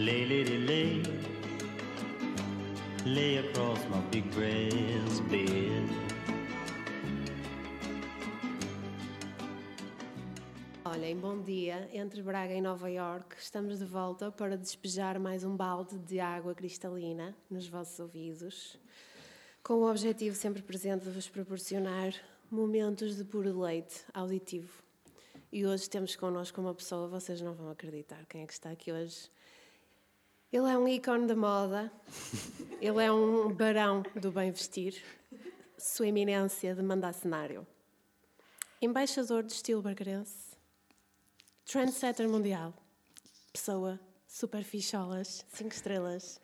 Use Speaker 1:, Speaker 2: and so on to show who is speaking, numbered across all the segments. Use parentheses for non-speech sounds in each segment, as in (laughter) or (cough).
Speaker 1: Lay, lady, lay. Lay across my big bed.
Speaker 2: Olhem, bom dia. Entre Braga e Nova York, estamos de volta para despejar mais um balde de água cristalina nos vossos ouvidos, com o objetivo sempre presente de vos proporcionar momentos de puro leite auditivo. E hoje temos connosco uma pessoa, vocês não vão acreditar quem é que está aqui hoje. Ele é um ícone da moda, ele é um barão do bem vestir, sua eminência de mandar cenário. Embaixador de estilo barcarense, trendsetter mundial, pessoa super ficholas, 5 estrelas,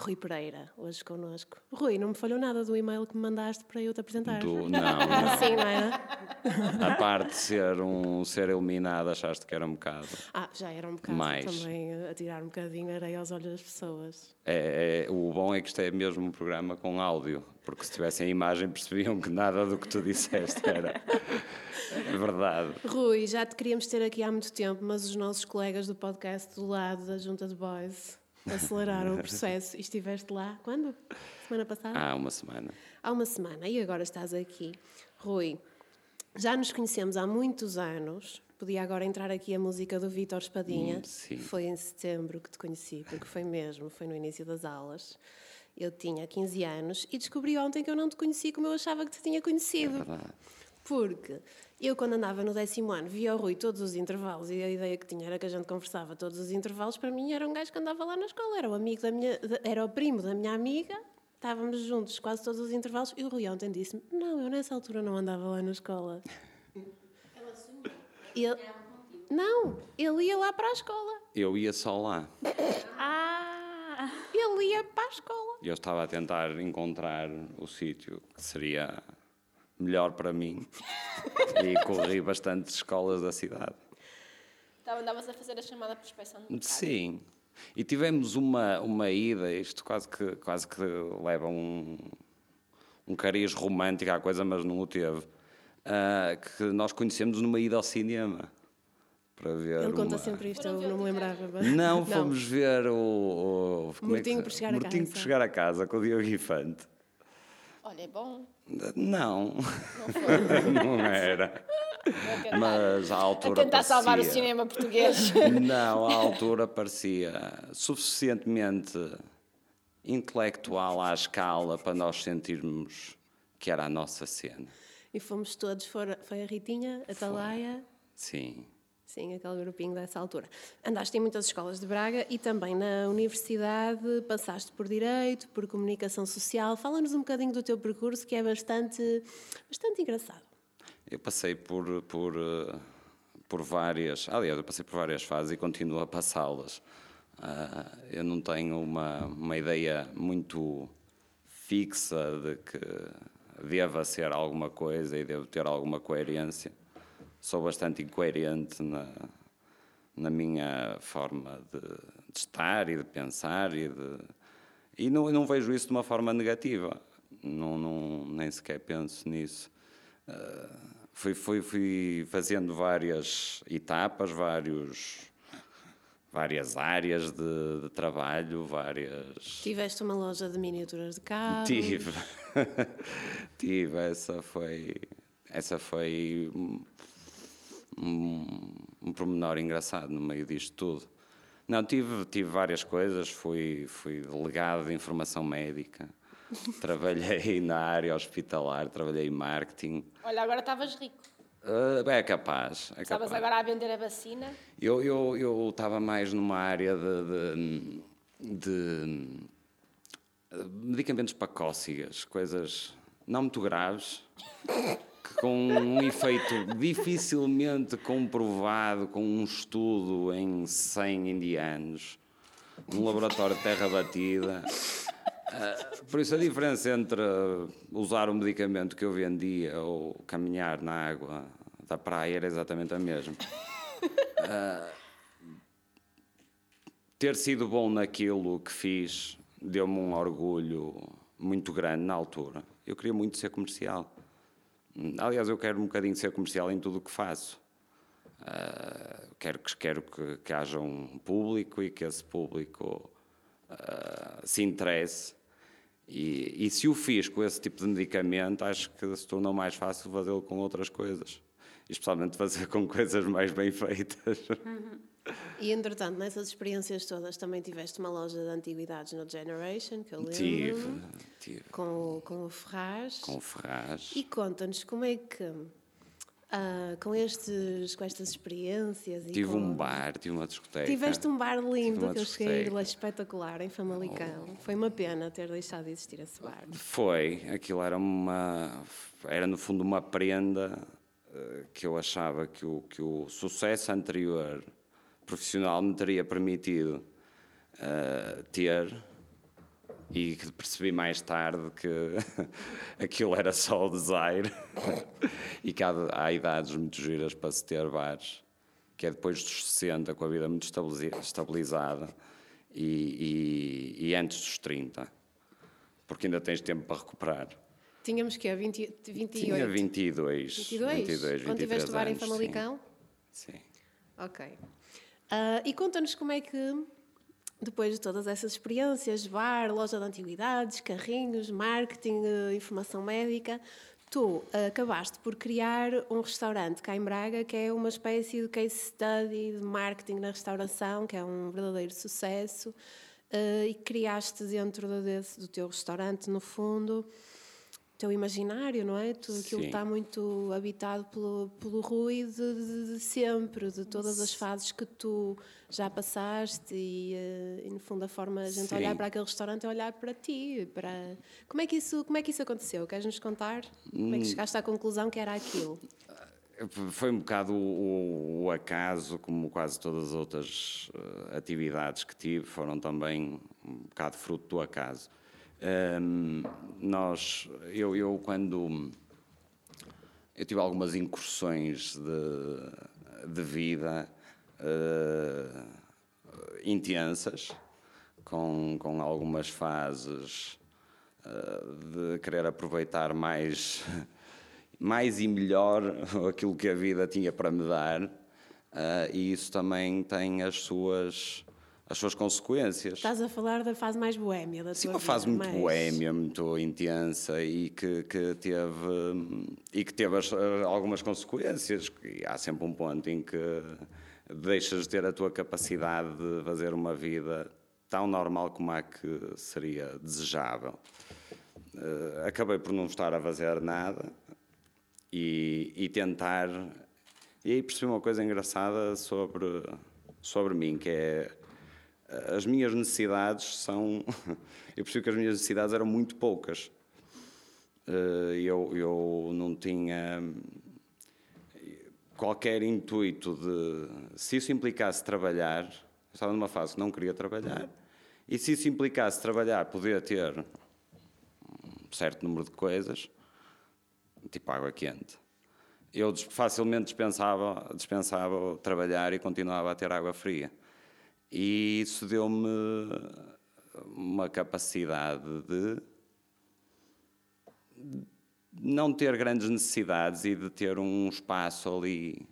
Speaker 2: Rui Pereira, hoje connosco. Rui, não me falhou nada do e-mail que me mandaste para eu te apresentar.
Speaker 3: Do, (laughs) não,
Speaker 2: Assim, não é?
Speaker 3: a parte de ser um ser eliminado, achaste que era um bocado.
Speaker 2: Ah, já era um bocado
Speaker 3: Mais.
Speaker 2: também a tirar um bocadinho areia aos olhos das pessoas.
Speaker 3: É, é- o bom é que isto é mesmo um programa com áudio, porque se tivessem a imagem percebiam que nada do que tu disseste era (laughs) verdade.
Speaker 2: Rui, já te queríamos ter aqui há muito tempo, mas os nossos colegas do podcast do lado da Junta de Boys aceleraram o (laughs) processo e estiveste lá quando? Semana passada?
Speaker 3: Há uma semana.
Speaker 2: Há uma semana e agora estás aqui. Rui, já nos conhecemos há muitos anos. Podia agora entrar aqui a música do Vítor Espadinha.
Speaker 3: Hum, sim.
Speaker 2: Foi em setembro que te conheci, porque foi mesmo, foi no início das aulas. Eu tinha 15 anos e descobri ontem que eu não te conheci como eu achava que te tinha conhecido.
Speaker 3: Verdade.
Speaker 2: Porque eu, quando andava no décimo ano, via o Rui todos os intervalos e a ideia que tinha era que a gente conversava todos os intervalos. Para mim, era um gajo que andava lá na escola, era o amigo da minha, era o primo da minha amiga. Estávamos juntos quase todos os intervalos e o Rui ontem disse-me: Não, eu nessa altura não andava lá na escola. Ele, não, ele ia lá para a escola.
Speaker 3: Eu ia só lá.
Speaker 2: Ah! Ele ia para a escola.
Speaker 3: Eu estava a tentar encontrar o sítio que seria melhor para mim (laughs) e corri bastantes escolas da cidade.
Speaker 4: Então andavas a fazer a chamada por inspeção de mercado.
Speaker 3: Sim. E tivemos uma, uma ida, isto quase que, quase que leva um, um cariz romântico à coisa, mas não o teve. ah, que nós conhecemos numa ida ao cinema. Para ver
Speaker 2: Ele conta
Speaker 3: uma-
Speaker 2: sempre isto, eu não me lembrava. (laughs)
Speaker 3: Não, fomos ver o. o é que
Speaker 2: Mortinho
Speaker 3: se-
Speaker 2: por chegar a
Speaker 3: Mortinho
Speaker 2: casa.
Speaker 3: por chegar a casa com o Diogo Infante.
Speaker 4: Olha, é bom.
Speaker 3: Não,
Speaker 4: Não foi. (laughs)
Speaker 3: não era. Mas à
Speaker 4: a
Speaker 3: altura.
Speaker 4: tentar salvar o
Speaker 3: parecia-
Speaker 4: cinema português. (laughs)
Speaker 3: Não, à altura parecia suficientemente intelectual à escala para nós sentirmos que era a nossa cena.
Speaker 2: E fomos todos, fora, foi a Ritinha, a Talaia.
Speaker 3: Sim.
Speaker 2: Sim, aquele grupinho dessa altura. Andaste em muitas escolas de Braga e também na universidade, passaste por Direito, por Comunicação Social. Fala-nos um bocadinho do teu percurso, que é bastante, bastante engraçado.
Speaker 3: Eu passei por, por, eh, por várias. Aliás, eu passei por várias fases e continuo a passá-las. Ah, eu não tenho uma, uma ideia muito fixa de que deva ser alguma coisa e devo ter alguma coerência. Sou bastante incoerente na, na minha forma de, de estar e de pensar e de. E não, não vejo isso de uma forma negativa. Não, não, nem sequer penso nisso. Ah, fui, fui, fui fazendo várias etapas, vários, várias áreas de, de trabalho, várias.
Speaker 2: Tiveste uma loja de miniaturas de carro.
Speaker 3: Tive. (laughs) Tive. Essa foi. Essa foi um, um, pormenor engraçado no meio disto tudo. Não, tive, tive várias coisas. Fui, fui delegado de informação médica. (laughs) Trabalhei na área hospitalar, trabalhei em marketing.
Speaker 4: Olha, agora estavas rico.
Speaker 3: Ah, é capaz. É
Speaker 4: Estavas agora a vender a vacina.
Speaker 3: Eu eu eu estava mais numa área de, de, de, medicamentos para cócegas, coisas não muito graves, (laughs) com um efeito dificilmente comprovado com um estudo em 100 indianos, num laboratório de terra batida. Ah, por isso a diferença entre usar o medicamento que eu vendia ou caminhar na água da praia era exatamente a mesma. ter sido bom naquilo que fiz deu-me um orgulho muito grande na altura. Eu queria muito ser comercial. Aliás, eu quero um bocadinho ser comercial em tudo o que faço. Ah, quero que, quero que, que haja um público e que esse público ah, se interesse. E, e se o fiz com esse tipo de medicamento, acho que se tornou mais fácil fazê-lo com outras coisas. Especialmente fazer com (laughs) coisas mais bem feitas.
Speaker 2: E entretanto, nessas experiências todas, também tiveste uma loja de antiguidades no Generation, que eu lembro.
Speaker 3: Tive, tive.
Speaker 2: Com, o- com o Ferraz.
Speaker 3: Com o Ferraz.
Speaker 2: E conta-nos como é que, ah, com, estes, com estas experiências.
Speaker 3: Tive
Speaker 2: com-
Speaker 3: um bar, tive uma discoteca.
Speaker 2: Tiveste um bar lindo que eu cheguei lá espetacular em Famalicão. Foi uma pena ter deixado de existir esse bar.
Speaker 3: Foi, aquilo era uma. Era no fundo uma prenda eh, que eu achava que o, que o sucesso anterior profissional me teria permitido eh, ter e que percebi mais tarde que (laughs) aquilo era só o design (laughs) e que há, há idades muito giras para se ter bares, que é depois dos 60, com a vida muito estabilizada e, e- e antes dos 30, porque ainda tens tempo para recuperar.
Speaker 2: Tínhamos que 20, 28.
Speaker 3: Tinha 22,
Speaker 2: 22?
Speaker 3: 22
Speaker 2: Quando
Speaker 3: 23
Speaker 2: tiveste o bar em
Speaker 3: anos, sim.
Speaker 2: Famalicão?
Speaker 3: Sim.
Speaker 2: Ok. Ah, e conta-nos como é que, depois de todas essas experiências, bar, loja de antiguidades, carrinhos, marketing, eh, informação médica, tu ah, acabaste por criar um restaurante cá em Braga que é uma espécie de case study de marketing na restauração, que é um verdadeiro sucesso, ah, e criaste dentro desse, do teu restaurante, no fundo, teu imaginário, não é? Tudo aquilo
Speaker 3: Sim.
Speaker 2: está muito habitado pelo, pelo Rui de, de- sempre, de todas as fases que tu já passaste e, eh, e, no fundo a forma de a gente
Speaker 3: Sim.
Speaker 2: olhar para aquele restaurante é olhar para ti. Para... Como, é que isso, como é que isso aconteceu? Queres nos contar? Como
Speaker 3: Hum.
Speaker 2: é que chegaste à conclusão que era aquilo?
Speaker 3: Foi um bocado o, o acaso, como quase todas as outras eh, atividades que tive, foram também um bocado fruto do acaso. Ahm, nós, eu, eu quando eu tive algumas incursões de, de vida eh, intensas, com, com algumas fases eh, de querer aproveitar mais, (laughs) mais e melhor (laughs) aquilo que a vida tinha para me dar, eh, e isso também tem as suas, as suas consequências.
Speaker 2: Estás a falar da fase mais boémia da
Speaker 3: Sim,
Speaker 2: tua
Speaker 3: uma fase
Speaker 2: vida,
Speaker 3: muito
Speaker 2: mais-
Speaker 3: boémia, muito intensa e que, que teve, e que teve as- algumas consequências. E há sempre um ponto em que deixas de ter a tua capacidade de fazer uma vida tão normal como a que seria desejável. Eh, acabei por não estar a fazer nada e, e tentar. E aí percebi uma coisa engraçada sobre, sobre mim, que é as minhas necessidades são. (laughs) Eu percebi que as minhas necessidades eram muito poucas. Eh, Eu, eu não tinha qualquer intuito de. Se isso implicasse trabalhar, eu estava numa fase que não queria trabalhar, e se isso implicasse trabalhar, poder ter um certo número de coisas, tipo água quente. Eu facilmente dispensava, dispensava trabalhar e continuava a ter água fria. E isso deu-me uma capacidade de não ter grandes necessidades e de ter um espaço ali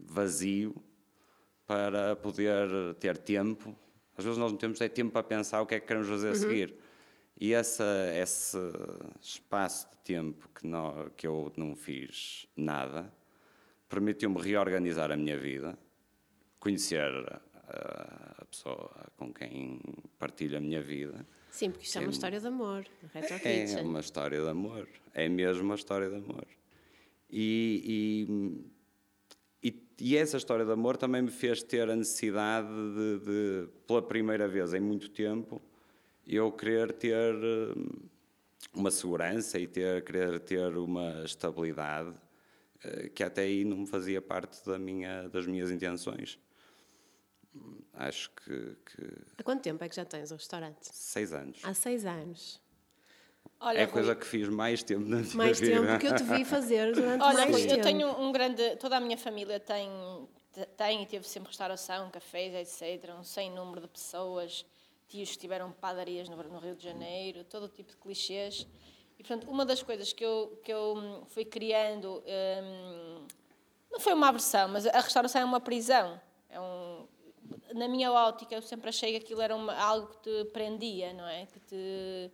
Speaker 3: vazio para poder ter tempo. Às vezes nós não temos é tempo para pensar o que é que queremos fazer a seguir. E essa, esse espaço de tempo que, nó- que eu não fiz nada permitiu-me reorganizar a minha vida, conhecer a, pessoa com quem partilho a minha vida.
Speaker 2: Sim, porque isto é uma história de amor. Retro
Speaker 3: É
Speaker 2: Kitchen.
Speaker 3: uma história de amor. É mesmo uma história de amor. E, e, e, e essa história de amor também me fez ter a necessidade de, de, pela primeira vez em muito tempo, eu querer ter hum, uma segurança e ter, querer ter uma estabilidade eh, que até aí não fazia parte da minha, das minhas intenções. Acho que, que
Speaker 2: Há quanto tempo é que já tens o restaurante?
Speaker 3: seis anos.
Speaker 2: Há seis anos.
Speaker 4: Olha,
Speaker 3: é a
Speaker 4: Rui,
Speaker 3: coisa que fiz mais tempo na minha
Speaker 2: Mais
Speaker 3: vida.
Speaker 2: tempo que eu te vi fazer durante
Speaker 4: Olha,
Speaker 2: mais
Speaker 4: Rui,
Speaker 2: tempo.
Speaker 4: eu tenho um grande. Toda a minha família tem, tem e teve sempre restauração, cafés, etc. Um sem número de pessoas. Tios que tiveram padarias no, no Rio de Janeiro, todo o tipo de clichês. E, portanto, uma das coisas que eu, que eu fui criando hum, Não foi uma aversão, mas a restauração é uma prisão. É um, na minha ótica, eu sempre achei que aquilo era uma, algo que te prendia, não é? Que te,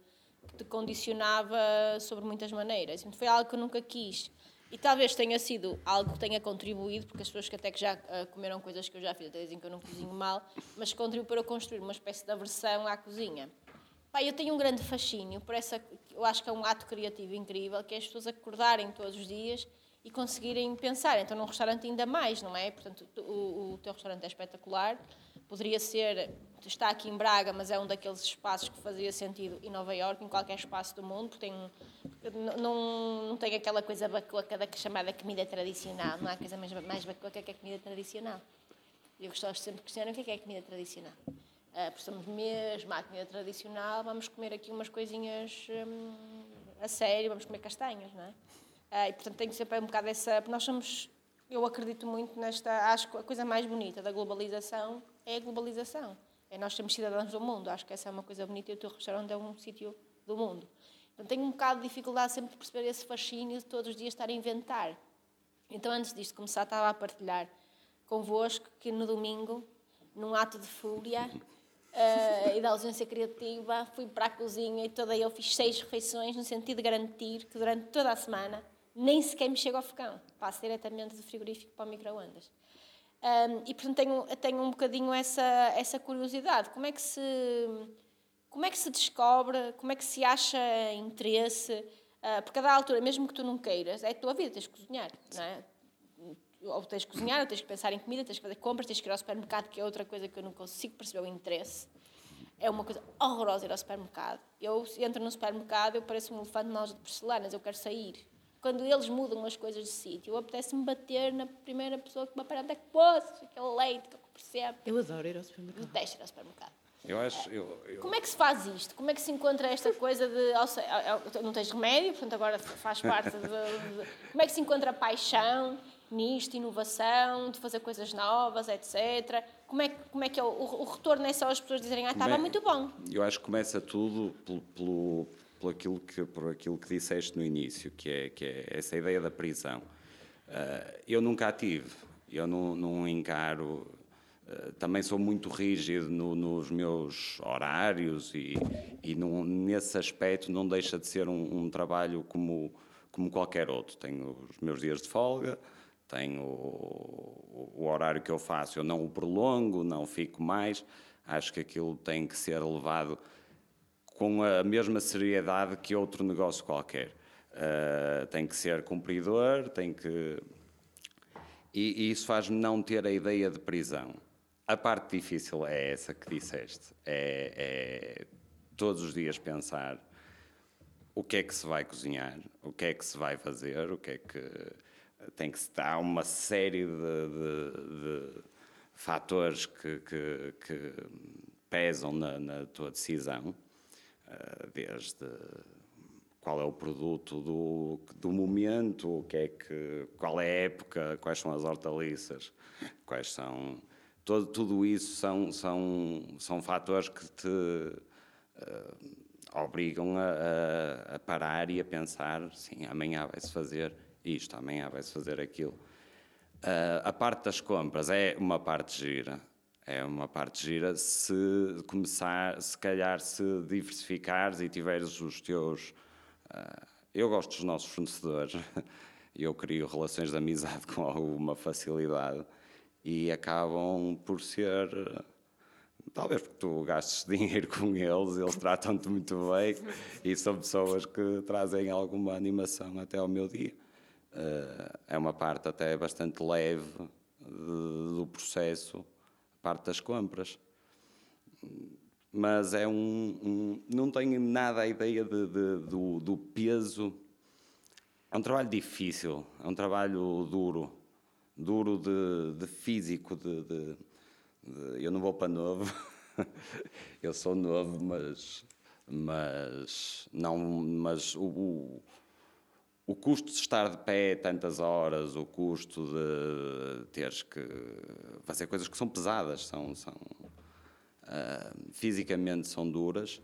Speaker 4: que te condicionava sobre muitas maneiras. Foi algo que eu nunca quis. E talvez tenha sido algo que tenha contribuído, porque as pessoas que até que já uh, comeram coisas que eu já fiz, até dizem que eu não cozinho mal, mas contribuiu para eu construir uma espécie de aversão à cozinha. Pá, eu tenho um grande fascínio por essa, eu acho que é um ato criativo incrível, que é as pessoas acordarem todos os dias e conseguirem pensar. Então, num restaurante ainda mais, não é? Portanto, o, o teu restaurante é espetacular. Poderia ser, está aqui em Braga, mas é um daqueles espaços que fazia sentido em Nova Iorque, em qualquer espaço do mundo, porque tem, não, não tem aquela coisa bacoca da chamada comida tradicional. Não há coisa mais, mais que a comida tradicional. Eu gosto sempre de questionar o que é, que é comida tradicional. Uh, porque estamos mesmo à comida tradicional, vamos comer aqui umas coisinhas hum, a sério, vamos comer castanhas, não é? Uh, e portanto tenho sempre um bocado essa. Nós somos, eu acredito muito nesta. Acho que a coisa mais bonita da globalização é a globalização. É nós sermos cidadãos do mundo. Acho que essa é uma coisa bonita e o teu restaurante é um sítio do mundo. Então tenho um bocado de dificuldade sempre de perceber esse fascínio de todos os dias estar a inventar. Então antes disto começar, estava a partilhar convosco que no domingo, num ato de fúria uh, e da ausência criativa, fui para a cozinha e toda eu fiz seis refeições no sentido de garantir que durante toda a semana nem sequer me chego ao fogão. Passo diretamente do frigorífico para o micro-ondas. Um, e, portanto, tenho, tenho um bocadinho essa, essa curiosidade. Como é que se... Como é que se descobre, como é que se acha interesse? Uh, porque a da altura, mesmo que tu não queiras, é a tua vida, tens de cozinhar, não é? Ou tens de cozinhar, ou tens de pensar em comida, tens de fazer compras, tens de ir ao supermercado, que é outra coisa que eu não consigo perceber o interesse. É uma coisa horrorosa ir ao supermercado. Eu entro no supermercado, eu pareço um elefante na loja de porcelanas, eu quero sair quando eles mudam as coisas de sítio, apetece-me bater na primeira pessoa que me aparece, é que posso? Aquele leite que eu percebo.
Speaker 2: Eu adoro ir ao supermercado.
Speaker 4: Detesto ir ao supermercado.
Speaker 3: Eu acho, eu, eu...
Speaker 4: Como é que se faz isto? Como é que se encontra esta coisa de. Não tens remédio, portanto agora faz parte de, de. Como é que se encontra paixão nisto, inovação, de fazer coisas novas, etc. Como é, como é que é o, o retorno é só as pessoas dizerem, ah, estava muito bom?
Speaker 3: Eu acho que começa tudo pelo, pelo por aquilo que por aquilo que disseste no início, que é que é essa ideia da prisão. Uh, eu nunca a tive. Eu não, não encaro. Uh, também sou muito rígido no, nos meus horários e, e não, nesse aspecto não deixa de ser um, um, trabalho como, como qualquer outro. Tenho os meus dias de folga, tenho o, o horário que eu faço, eu não o prolongo, não fico mais. Acho que aquilo tem que ser levado com a mesma seriedade que outro negócio qualquer. Uh, tem que ser cumpridor, tem que. E, e isso faz-me não ter a ideia de prisão. A parte difícil é essa que disseste: é, é todos os dias pensar o que é que se vai cozinhar, o que é que se vai fazer, o que é que. Tem que estar uma série de, de, de fatores que, que, que pesam na, na tua decisão. Eh, desde qual é o produto do, do momento, o que é que, qual é a época, quais são as hortaliças, quais são. Todo, tudo isso são, são, são fatores que te uh, obrigam a, a, a, parar e a pensar: sim, amanhã vai-se fazer isto, amanhã vai-se fazer aquilo. Uh, a parte das compras é uma parte gira é uma parte gira se começar, se calhar, se diversificares e tiveres os teus. Uh, eu gosto dos nossos fornecedores (laughs) eu crio relações de amizade com alguma facilidade e acabam por ser. Talvez porque tu gastes (laughs) dinheiro com eles, eles tratam-te muito bem e são pessoas que trazem alguma animação até ao meu dia. Uh, é uma parte até bastante leve de, do processo parte das compras. Mas é um, um não tenho nada a ideia de, de, do, do peso. É um trabalho difícil, é um trabalho duro, duro de, de físico, de, de, eu não vou para novo, (laughs) eu sou novo, mas, mas não, mas o, o o custo de estar de pé tantas horas, o custo de teres que fazer coisas que são pesadas, são, são uh, fisicamente são duras,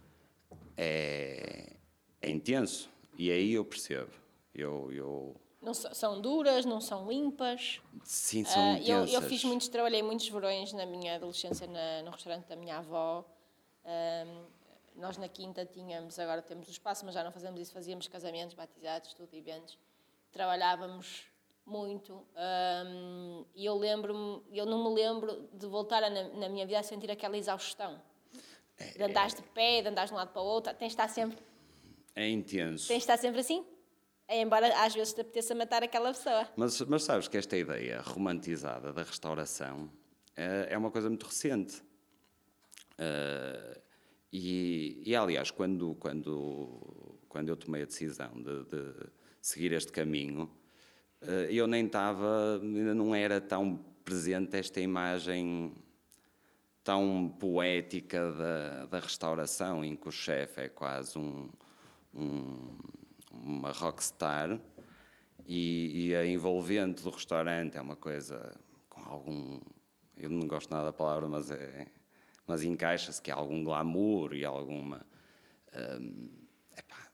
Speaker 3: é, é, intenso. E aí eu percebo. Eu, eu
Speaker 4: Não são duras, não são limpas.
Speaker 3: Sim, são
Speaker 4: Ah, eu, eu
Speaker 3: intensas.
Speaker 4: fiz muitos, trabalhei muitos verões na minha adolescência na- no restaurante da minha avó. Ahm, nós na quinta tínhamos, agora temos o espaço, mas já não fazemos isso, fazíamos casamentos, batizados, tudo, eventos. Trabalhávamos muito ahm, e eu lembro-me, eu não me lembro de voltar a, na, na minha vida a sentir aquela exaustão. De andares de pé, de andares de um lado para o outro, tens de estar sempre,
Speaker 3: É intenso.
Speaker 4: tens de estar sempre assim. Embora às vezes te apeteça matar aquela pessoa.
Speaker 3: Mas, mas sabes que esta ideia romantizada da restauração é, é uma coisa muito recente. Eh, e, e, aliás, quando, quando, quando eu tomei a decisão de, de seguir este caminho, eh, eu nem estava, ainda não era tão presente esta imagem tão poética da, da restauração, em que o chefe é quase um, um- uma rockstar e, e a envolvente do restaurante é uma coisa com algum. Eu não gosto nada da palavra, mas, é, mas encaixa-se que há algum glamour e alguma. hum, epá,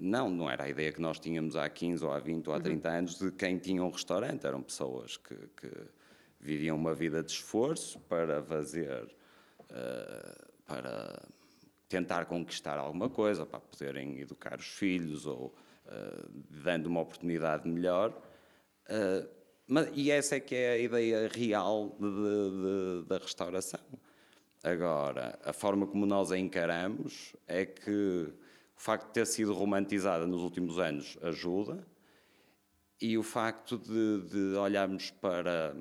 Speaker 3: não, não era a ideia que nós tínhamos há 15 ou há 20 ou há 30 anos de quem tinha um restaurante. Eram pessoas que, que viviam uma vida de esforço para fazer, eh, para tentar conquistar alguma coisa, para poderem educar os filhos ou eh, dando uma oportunidade melhor. Eh, mas, e essa é que é a ideia real de- de- de- da restauração. Agora, a forma como nós a encaramos é que o facto de ter sido romantizada nos últimos anos ajuda e o facto de, de olharmos para,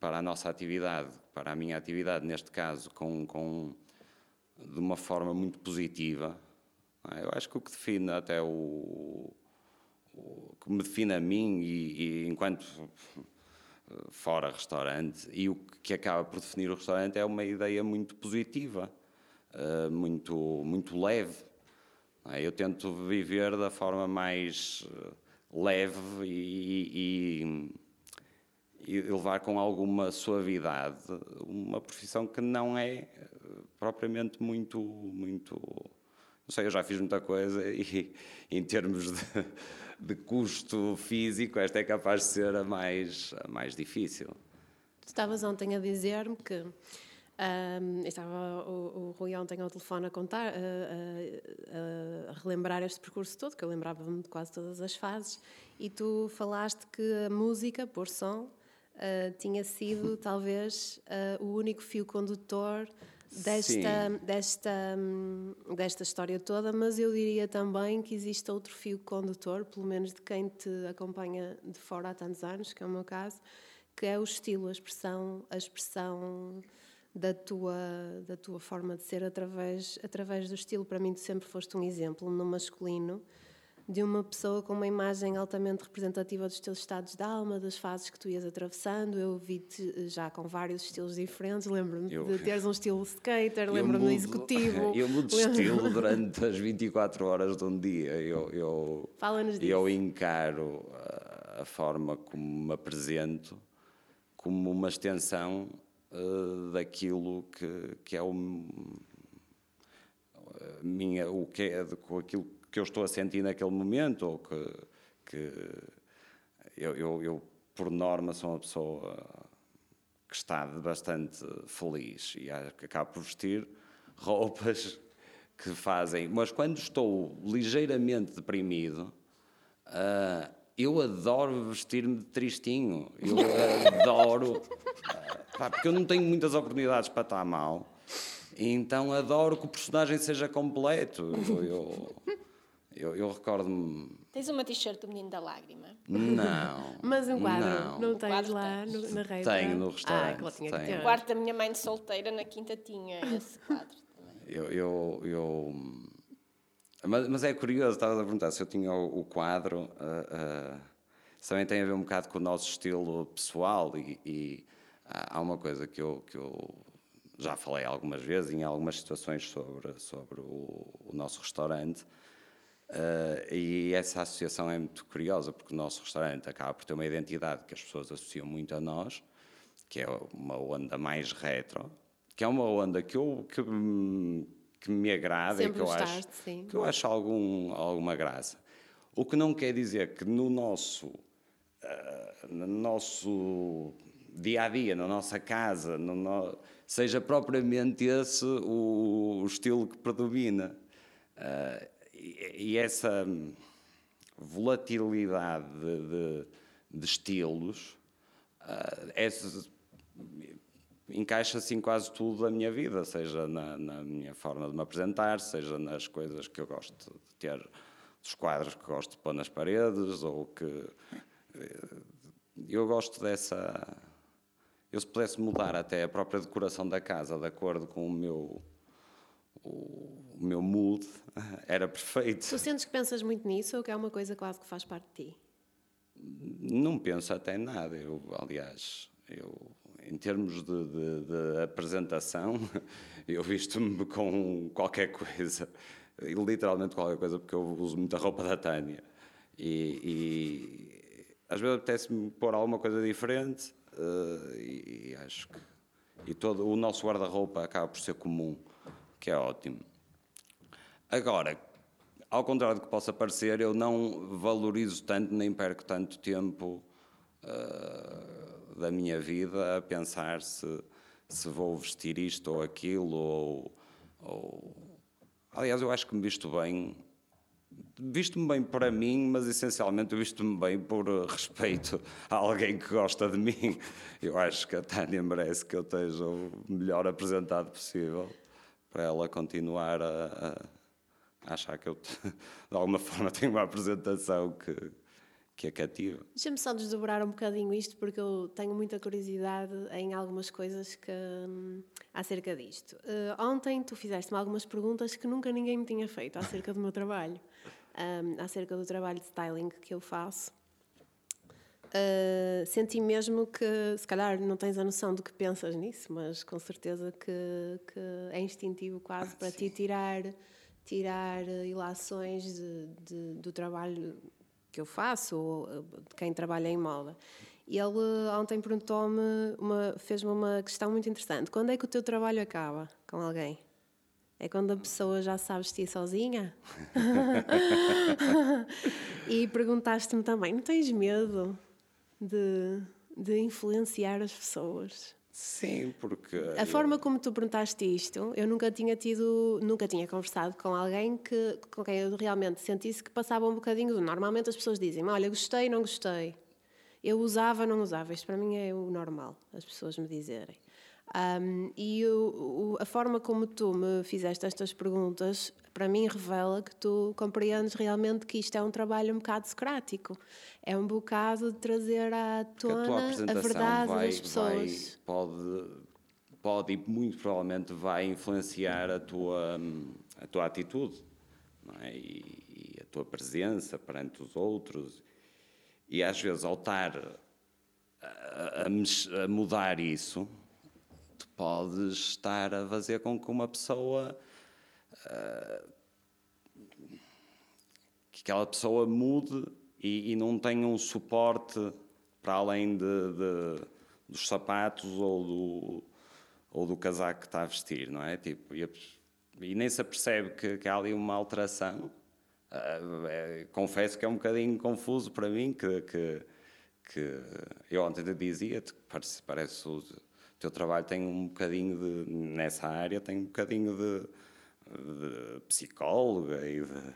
Speaker 3: para a nossa atividade, para a minha atividade, neste caso, com, com, de uma forma muito positiva. é? Eu acho que o que define até o que me define a mim e, e enquanto fora restaurante e o que acaba por definir o restaurante é uma ideia muito positiva, eh, muito muito leve. é? Eu tento viver da forma mais eh, leve e, e- e levar com alguma suavidade uma profissão que não é eh, propriamente muito muito não sei eu já fiz muita coisa (laughs) e em termos de, de custo físico esta é capaz de ser a mais a mais difícil
Speaker 2: Tu estavas ontem a dizer-me que. ahm, estava o, o Rui ontem ao telefone a contar, a, a- a relembrar este percurso todo, que eu lembrava-me de quase todas as fases, e tu falaste que a música, por som, ah, tinha sido (laughs) talvez ah, o único fio condutor desta, desta, desta história toda, mas eu diria também que existe outro fio condutor, pelo menos de quem te acompanha de fora há tantos anos, que é o meu caso, que é o estilo, a expressão, a expressão da tua, da tua forma de ser através, através do estilo. Para mim, tu sempre foste um exemplo no masculino de uma pessoa com uma imagem altamente representativa dos teus estados de alma, das fases que tu ias atravessando. Eu vi-te já com vários estilos diferentes. Lembro-me de teres um estilo skater, lembro-me do executivo. (laughs)
Speaker 3: eu mudo de estilo (laughs) durante as 24 horas de um dia eu, eu,
Speaker 2: Fala-nos disso.
Speaker 3: eu encaro a, a forma como me apresento como uma extensão eh, daquilo que, que é o, a minha, o que é com aquilo que eu estou a sentir naquele momento ou que, que eu, eu, eu, por norma sou uma pessoa que está bastante feliz e a- que acabo por vestir roupas (laughs) que fazem. Mas quando estou ligeiramente deprimido, ah, eu adoro vestir-me de tristinho. Eu (laughs) adoro. ah, pá, porque eu não tenho muitas oportunidades para estar mal. Então adoro que o personagem seja completo. Eu, eu, eu, eu recordo-me.
Speaker 4: Tens uma t-shirt do Menino da Lágrima.
Speaker 3: Não. (laughs)
Speaker 2: Mas um quadro, não,
Speaker 3: Não.
Speaker 2: tens
Speaker 4: quadro
Speaker 2: lá
Speaker 4: tens.
Speaker 2: no, na rede?
Speaker 3: Tenho no
Speaker 2: Ah,
Speaker 3: restaurante,
Speaker 2: que ela tinha que
Speaker 3: tenho.
Speaker 2: ter.
Speaker 4: O quarto da minha mãe de solteira na quinta tinha esse quadro também.
Speaker 3: Eu, eu, eu- mas, mas é curioso, estava a perguntar se eu tinha o, o quadro. ah, ah, isso também tem a ver um bocado com o nosso estilo pessoal e, e há há uma coisa que eu, que eu já falei algumas vezes em algumas situações sobre, sobre o, o nosso restaurante. Ah, e essa associação é muito curiosa porque o nosso restaurante acaba por ter uma identidade que as pessoas associam muito a nós, que é uma onda mais retro, que é uma onda que eu que, me- que me agrada e
Speaker 2: Sempre
Speaker 3: que eu acho
Speaker 2: gostaste, sim.
Speaker 3: que eu acho algum alguma graça. O que não quer dizer que no nosso, uh, no nosso dia a dia, na nossa casa, no, seja propriamente esse o, o estilo que predomina. Uh, e, essa volatilidade de, de, de estilos uh, é, encaixa-se em quase tudo da minha vida, seja na, na, minha forma de me apresentar, seja nas coisas que eu gosto de ter, dos quadros que gosto de pôr nas paredes, ou que. Eh, eu gosto dessa. Eu, se pudesse mudar até a própria decoração da casa de acordo com o meu. O, meu mood (laughs) era perfeito.
Speaker 2: Tu sentes que pensas muito nisso ou que é uma coisa quase que faz parte de ti?
Speaker 3: Não penso até nada. Eu, aliás, eu em termos de, de, de apresentação, (laughs) eu visto-me com qualquer coisa, literalmente qualquer coisa, porque eu uso muita roupa da Tânia. E, e às vezes apetece-me pôr alguma coisa diferente uh, e, e, acho que. E todo o nosso guarda-roupa acaba por ser comum, que é ótimo. Agora, ao contrário do que possa parecer, eu não valorizo tanto nem perco tanto tempo. Uh, da minha vida a pensar se, se vou vestir isto ou aquilo, ou, ou... Aliás, eu acho que me visto bem. Visto-me bem para mim, mas essencialmente visto-me bem por respeito a alguém que gosta de mim. Eu acho que a Tânia merece que eu esteja o melhor apresentado possível para ela continuar a, a achar que eu, (laughs) de alguma forma, tenho uma apresentação que, que é cativa.
Speaker 2: Deixa-me só desdobrar um bocadinho isto, porque eu tenho muita curiosidade em algumas coisas que, hum, acerca disto. Uh, ontem tu fizeste-me algumas perguntas que nunca ninguém me tinha feito acerca do meu trabalho, (laughs) um, acerca do trabalho de styling que eu faço. Uh, senti mesmo que, se calhar, não tens a noção do que pensas nisso, mas com certeza que, que é instintivo quase ah, para sim. ti tirar, tirar ilações de, de, do trabalho que eu faço, ou eh, de quem trabalha em moda. E ele ontem perguntou-me, fez-me uma questão muito interessante: quando é que o teu trabalho acaba com alguém? É quando a pessoa já sabe vestir sozinha? (laughs) (laughs) e perguntaste-me também: não tens medo de, de influenciar as pessoas?
Speaker 3: Sim, porque.
Speaker 2: A forma como tu perguntaste isto, eu nunca tinha tido, nunca tinha conversado com alguém que, com quem eu realmente sentisse que passava um bocadinho do. Normalmente as pessoas dizem, olha, gostei, não gostei. Eu usava, não usava. Isto para mim é o normal, as pessoas me dizerem. Um, e o, o, a forma como tu me fizeste estas perguntas, para mim, revela que tu compreendes realmente que isto é um trabalho um bocado socrático. É um bocado de trazer à tona a, a, verdade vai, das pessoas.
Speaker 3: Vai, pode, pode e muito provavelmente vai influenciar a tua, a tua atitude é? e, e a tua presença perante os outros. E às vezes, ao estar a, a, a mudar isso, tu podes estar a fazer com que uma pessoa. Uh, que aquela pessoa mude e, e, não tenha um suporte para além de, de, dos sapatos ou do, ou do casaco que está a vestir, não é? Tipo, e, e nem se apercebe que, que, há ali uma alteração. Uh, é, confesso que é um bocadinho confuso para mim, que, que, que eu ontem te dizia, parece, parece teu trabalho tem um bocadinho de, nessa área, tem um bocadinho de, de psicóloga e de,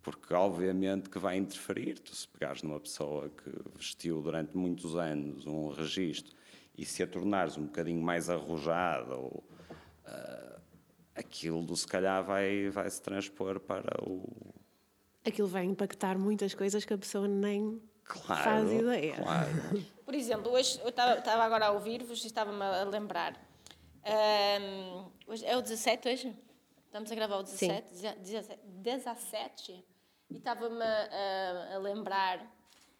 Speaker 3: porque obviamente que vai interferir. Tu se pegares numa pessoa que vestiu durante muitos anos um registro e se a tornares um bocadinho mais arrojada, uh, aquilo se calhar vai, vai se transpor para o...
Speaker 2: Aquilo vai impactar muitas coisas que a pessoa nem claro, faz ideia.
Speaker 3: Claro.
Speaker 4: Por exemplo, hoje eu estava agora a ouvir-vos e estava-me a lembrar. Um, hoje, é o 17 hoje? Estamos a gravar o 17? Sim. 17? E estava-me a, a, lembrar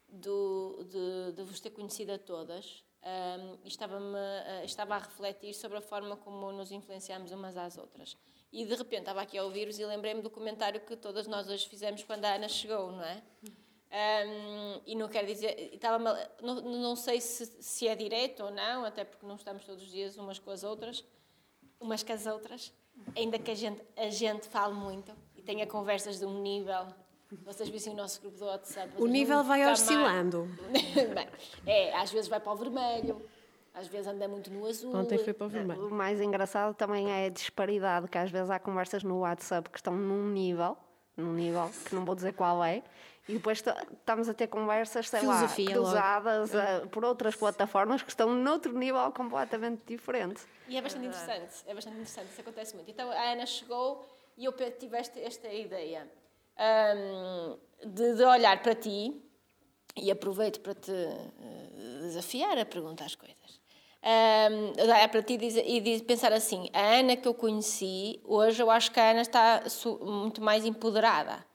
Speaker 4: do, de, de vos ter conhecido a todas. Um, e estava-me, estava a refletir sobre a forma como nos influenciamos umas às outras. E de repente estava aqui a ouvir-vos e lembrei-me do comentário que todas nós hoje fizemos quando a Ana chegou, não é? Um, e não quero dizer, estava não, não sei se, se é direito ou não, até porque não estamos todos os dias umas com as outras, umas com as outras, ainda que a gente, a gente fale muito e tenha conversas de um nível vocês vissem o nosso grupo do WhatsApp.
Speaker 2: O nível vai oscilando. (laughs)
Speaker 4: Bem, é, às vezes vai para o vermelho, às vezes anda muito no azul.
Speaker 2: Ontem foi para o vermelho.
Speaker 5: O mais engraçado também é a disparidade, que às vezes há conversas no WhatsApp que estão num nível, num nível que não vou dizer qual é, e depois ta- estamos a ter conversas, sei
Speaker 2: Filosofia
Speaker 5: lá, cruzadas eh, por outras plataformas que estão noutro nível completamente diferente.
Speaker 4: E é bastante interessante, é bastante interessante, isso acontece muito. Então a Ana chegou e eu tive esta, esta ideia hum, de, de olhar para ti e aproveito para te eh, desafiar a perguntar as coisas. Hum, olhar para ti e dizer- e dizer- pensar assim: a Ana que eu conheci, hoje eu acho que a Ana está muito mais empoderada,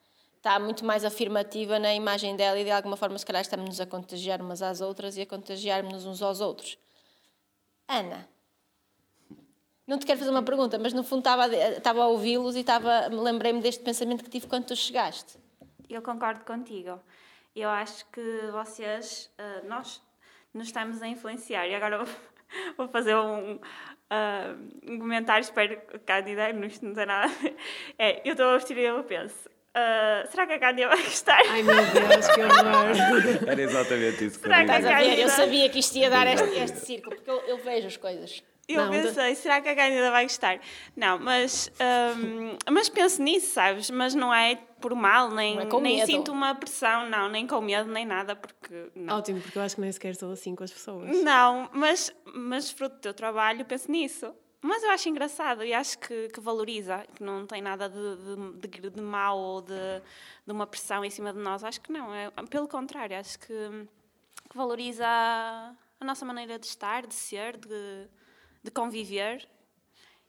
Speaker 4: está muito mais afirmativa na imagem dela e de alguma forma, se calhar, estamos-nos a contagiar umas às outras e a contagiar-nos uns aos outros. Ana, não te quero fazer uma pergunta, mas no fundo estava, estava a ouvi-los e estava, lembrei-me deste pensamento que tive quando tu chegaste.
Speaker 6: Eu concordo contigo. Eu acho que vocês, ah, nós nos estamos a influenciar. E agora (laughs) vou, fazer um, ah, um comentário, espero que a Cândida, isto não tem nada. É, eu estou a vestir e eu penso, ah, será que a Cândida vai gostar?
Speaker 2: Ai meu Deus, que horror! (laughs)
Speaker 3: Era exatamente isso que
Speaker 6: que
Speaker 4: Estás a
Speaker 3: dizer.
Speaker 4: ver? Eu sabia que isto ia dar este,
Speaker 3: Exato.
Speaker 4: este círculo, porque eu, eu vejo as coisas.
Speaker 6: Eu
Speaker 2: Não,
Speaker 6: pensei, será que a Cândida vai gostar? Não, mas, ahm, mas penso nisso, sabes? Mas não é por mal, nem,
Speaker 4: é
Speaker 6: nem sinto uma pressão, não, nem com medo, nem nada, porque não.
Speaker 2: Ótimo, porque eu acho que nem sequer sou assim com as pessoas.
Speaker 6: Não, mas, mas fruto do teu trabalho penso nisso. Mas eu acho engraçado e acho que, que valoriza, que não tem nada de, de, de, de mau ou de, de uma pressão em cima de nós. Acho que não, é, pelo contrário, acho que, que valoriza a, a nossa maneira de estar, de ser, de, de conviver.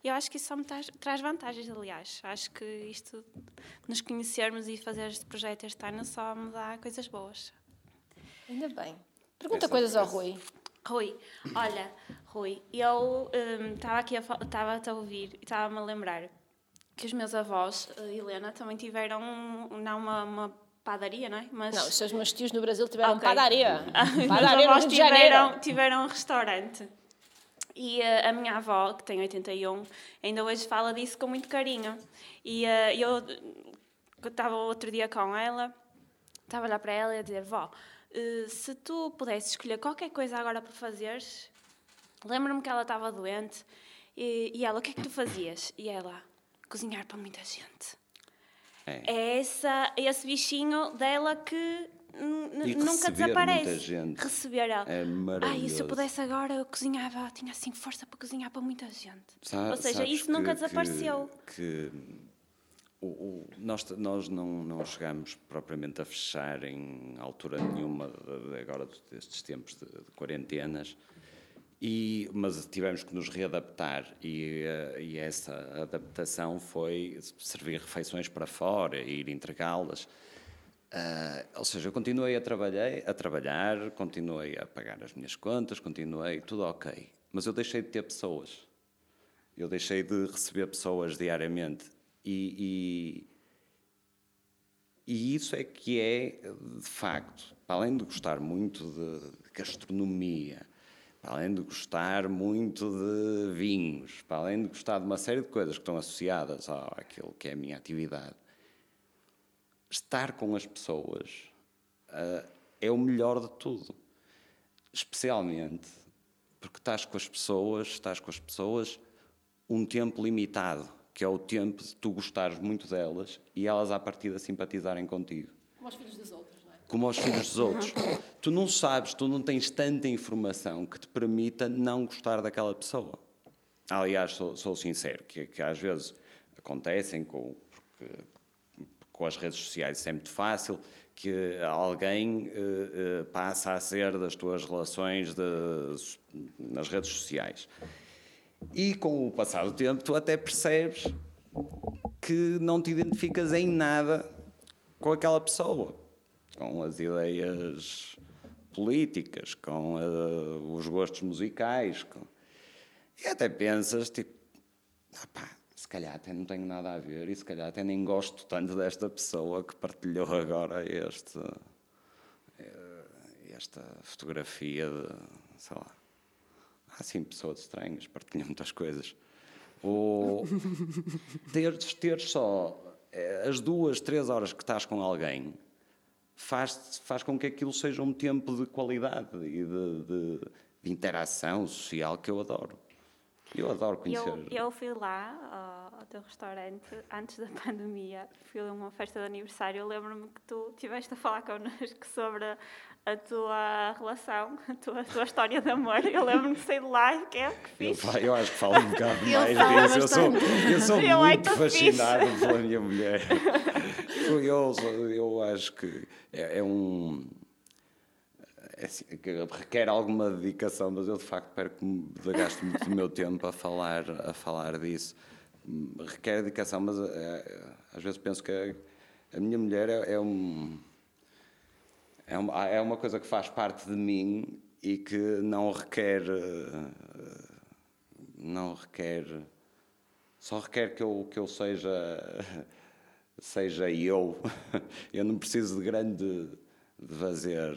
Speaker 6: E eu acho que isso só me traz, traz vantagens, aliás. Acho que isto, nos conhecermos e fazer este projeto este ano, só me dá coisas boas.
Speaker 4: Ainda bem. Pergunta
Speaker 3: Essa
Speaker 4: coisas ao Rui.
Speaker 6: Rui, olha, Rui, eu estava aqui a fa- estava a te ouvir e estava-me a lembrar que os meus avós, a Helena, também tiveram um- não uma, uma padaria, não é? Mas
Speaker 4: Não, os seus meus tios no Brasil tiveram
Speaker 6: Ok.
Speaker 4: padaria. (laughs)
Speaker 6: os meus
Speaker 4: Padaria no
Speaker 6: avós tiveram, tiveram um restaurante. E eh, a minha avó, que tem 81, ainda hoje fala disso com muito carinho. E eh, eu eu estava outro dia com ela, estava a olhar para ela e a dizer: Vó, eh, se tu pudesses escolher qualquer coisa agora para fazeres, lembro-me que ela estava doente e, e ela: O que é que tu fazias? E ela: Cozinhar para muita gente.
Speaker 3: É.
Speaker 6: É essa, esse bichinho dela que nunca desaparece. Receber ela.
Speaker 3: É
Speaker 6: Ai, e se
Speaker 3: maravilhoso.
Speaker 6: eu pudesse agora, eu cozinhava, tinha assim força para cozinhar para muita gente. Ou seja, isso nunca
Speaker 3: que-
Speaker 6: desapareceu.
Speaker 3: Que, que o, o- nós, nós não, não chegamos propriamente a fechar em altura nenhuma de- agora destes tempos de, de quarentenas, e, mas tivemos que nos readaptar e, eh, e essa adaptação foi servir refeições para fora, ir entregá-las. Ah, ou seja, eu continuei a trabalhar, a trabalhar, continuei a pagar as minhas contas, continuei, tudo ok. Mas eu deixei de ter pessoas. Eu deixei de receber pessoas diariamente. E, e, e isso é que é, de facto, para além de gostar muito de, gastronomia, para além de gostar muito de vinhos, para além de gostar de uma série de coisas que estão associadas àquilo que é a minha atividade, estar com as pessoas ah, é o melhor de tudo. Especialmente porque estás com as pessoas, estás com as pessoas um tempo limitado, que é o tempo de tu gostares muito delas e elas à partida simpatizarem contigo.
Speaker 4: Como os filhos dos outros, não é?
Speaker 3: Como aos filhos dos outros. (coughs) Tu não sabes, tu não tens tanta informação que te permita não gostar daquela pessoa. Aliás, sou, sou sincero, que, que às vezes acontecem com, porque com as redes sociais isso é muito fácil, que alguém eh, eh, passa a ser das tuas relações de- nas redes sociais. E com o passar do tempo, tu até percebes que não te identificas em nada com aquela pessoa, com as ideias políticas, com eh, os gostos musicais. com- E até pensas, tipo, "Ah se calhar até não tenho nada a ver e se calhar até nem gosto tanto desta pessoa que partilhou agora este, eh, esta fotografia de, sei lá, há sim pessoas estranhas, partilham muitas coisas. Ou (laughs) teres, teres só eh, as duas, três horas que estás com alguém faz, faz com que aquilo seja um tempo de qualidade e de, de- de interação social que eu adoro. Eu adoro conhecer.
Speaker 6: Eu, eu fui lá ao, ao teu restaurante antes da (laughs) pandemia, fui a uma festa de aniversário. Eu lembro-me que tu estiveste a falar connosco sobre a tua relação, a tua, a tua história de amor. Eu lembro-me de sair de lá e que é que
Speaker 3: Eu,
Speaker 6: fiz.
Speaker 3: fa- eu acho que falo um bocado (laughs) mais disso. Eu sou, eu sou
Speaker 6: Eu é
Speaker 3: muito
Speaker 6: que fiz.
Speaker 3: fascinado pela minha mulher. (laughs) Eu, eu, eu acho que é, é um. é assim, que requer alguma dedicação, mas eu de facto perco gasto muito do meu tempo a falar, a falar disso. Requer dedicação, mas é, às vezes penso que a, a minha mulher é, é um. É uma, é uma coisa que faz parte de mim e que não requer. eh, Não requer. Só requer que eu, que eu seja. (laughs) Seja eu. (laughs) Eu não preciso de grande. de fazer.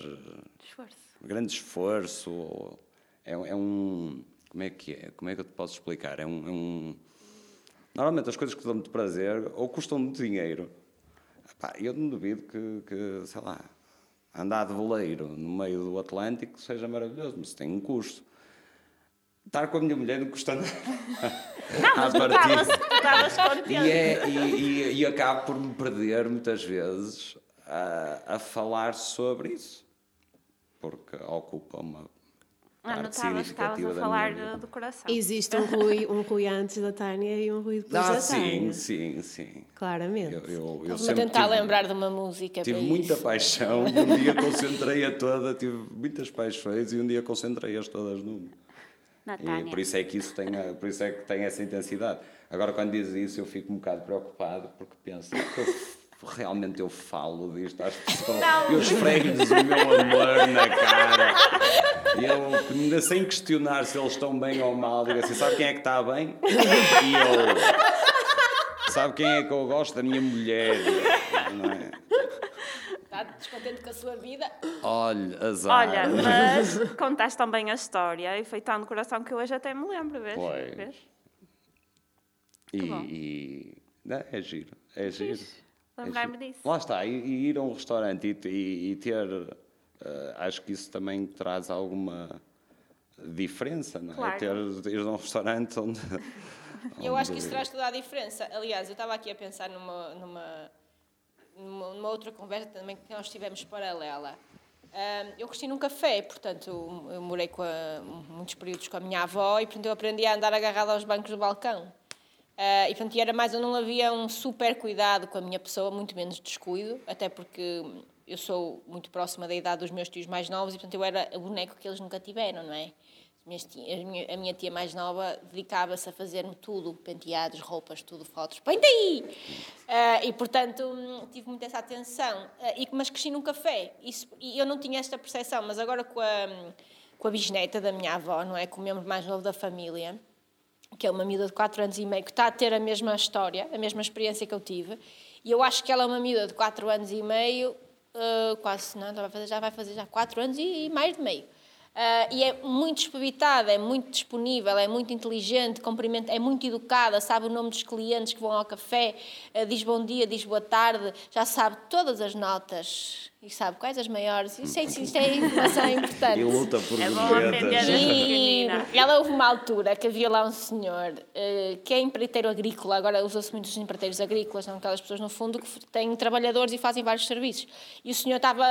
Speaker 6: Esforço.
Speaker 3: grande esforço. É, um- é um. Como é que é? Como é que eu te posso explicar? É um. é um- normalmente as coisas que dão muito prazer ou custam muito dinheiro. Epá, eu não duvido que, que, sei lá, andar de veleiro no meio do Atlântico seja maravilhoso, mas tem um custo. Estar com a minha mulher não custa nada.
Speaker 6: Não, mas (laughs) estavas- tu estavas contente.
Speaker 3: E, é, e, e, e acabo por me perder muitas vezes a, a falar sobre isso, porque ocupa uma
Speaker 6: Ah, não estavas,
Speaker 3: significativa
Speaker 6: a falar do coração.
Speaker 2: Existe um Rui, um Rui antes da Tânia e um Rui depois
Speaker 3: Ah,
Speaker 2: da
Speaker 3: sim,
Speaker 2: Tânia.
Speaker 3: sim, sim.
Speaker 2: Claramente.
Speaker 3: Eu, eu, eu sempre
Speaker 4: tentar
Speaker 3: tive,
Speaker 4: lembrar de uma música
Speaker 3: tive
Speaker 4: para
Speaker 3: muita
Speaker 4: isso.
Speaker 3: paixão e um dia concentrei-a toda, tive muitas paixões e um dia concentrei-as todas numa. E
Speaker 6: Natália.
Speaker 3: por isso é que isso tem, a- por isso é que tem essa intensidade. Agora, quando diz isso, eu fico um bocado preocupado porque penso realmente eu falo disto às pessoas. Eu esfrego-lhes o meu amor na cara. E eu, ainda sem questionar se eles estão bem ou mal, digo assim: sabe quem é que está bem? E eu. Sabe quem é que eu gosto? Da minha mulher. Não é?
Speaker 4: Está descontente com a sua vida?
Speaker 3: Olha, azar.
Speaker 6: Olha, mas contaste tão bem a história e foi tão no coração que eu hoje até me lembro, vês?
Speaker 3: Pois.
Speaker 6: Vês?
Speaker 3: E,
Speaker 6: bom.
Speaker 3: e- não, é giro, é giro.
Speaker 6: Lembrar-me
Speaker 3: giro.
Speaker 6: disso.
Speaker 3: Lá está, e, e ir a um restaurante e, e- e ter, eh, acho que isso também traz alguma diferença, não é?
Speaker 6: Claro.
Speaker 3: Ter, ir a um restaurante onde. (laughs)
Speaker 4: Eu acho que
Speaker 3: onde-
Speaker 4: isso traz toda a diferença. Aliás, eu estava aqui a pensar numa, numa, numa, outra conversa também que nós tivemos paralela. Ahm, eu cresci num café, portanto, eu morei com a- muitos períodos com a minha avó e, portanto, eu aprendi a andar agarrada aos bancos do balcão. Ah, e, portanto, era mais, não havia um super cuidado com a minha pessoa, muito menos descuido, até porque eu sou muito próxima da idade dos meus tios mais novos e, portanto, eu era o boneco que eles nunca tiveram, não é? A, minha, tia mais nova dedicava-se a fazer-me tudo, penteados, roupas, tudo, fotos, põe aí! Ah, e, portanto, hum, tive muito essa atenção. Ah, e, mas cresci num café, Isso, e eu não tinha esta percepção, mas agora com a, com a bisneta da minha avó, não é? Com o membro mais novo da família, que é uma miúda de 4 anos e meio, que está a ter a mesma história, a mesma experiência que eu tive. E eu acho que ela é uma miúda de 4 anos e meio, eh, quase, não, já vai fazer já, vai fazer já 4 anos e, mais de meio. Ah, e é muito espevitada, é muito disponível, é muito inteligente, cumprimenta, é muito educada, sabe o nome dos clientes que vão ao café, ah, diz bom dia, diz boa tarde, já sabe todas as notas e sabe quais as maiores. Isso é, isso é informação importante.
Speaker 3: E luta por
Speaker 6: É bom
Speaker 4: E ela houve uma altura que havia lá um senhor eh, que é empreiteiro agrícola, agora usa-se muito os empreiteiros agrícolas, são aquelas pessoas no fundo que têm trabalhadores e fazem vários serviços. E o senhor estava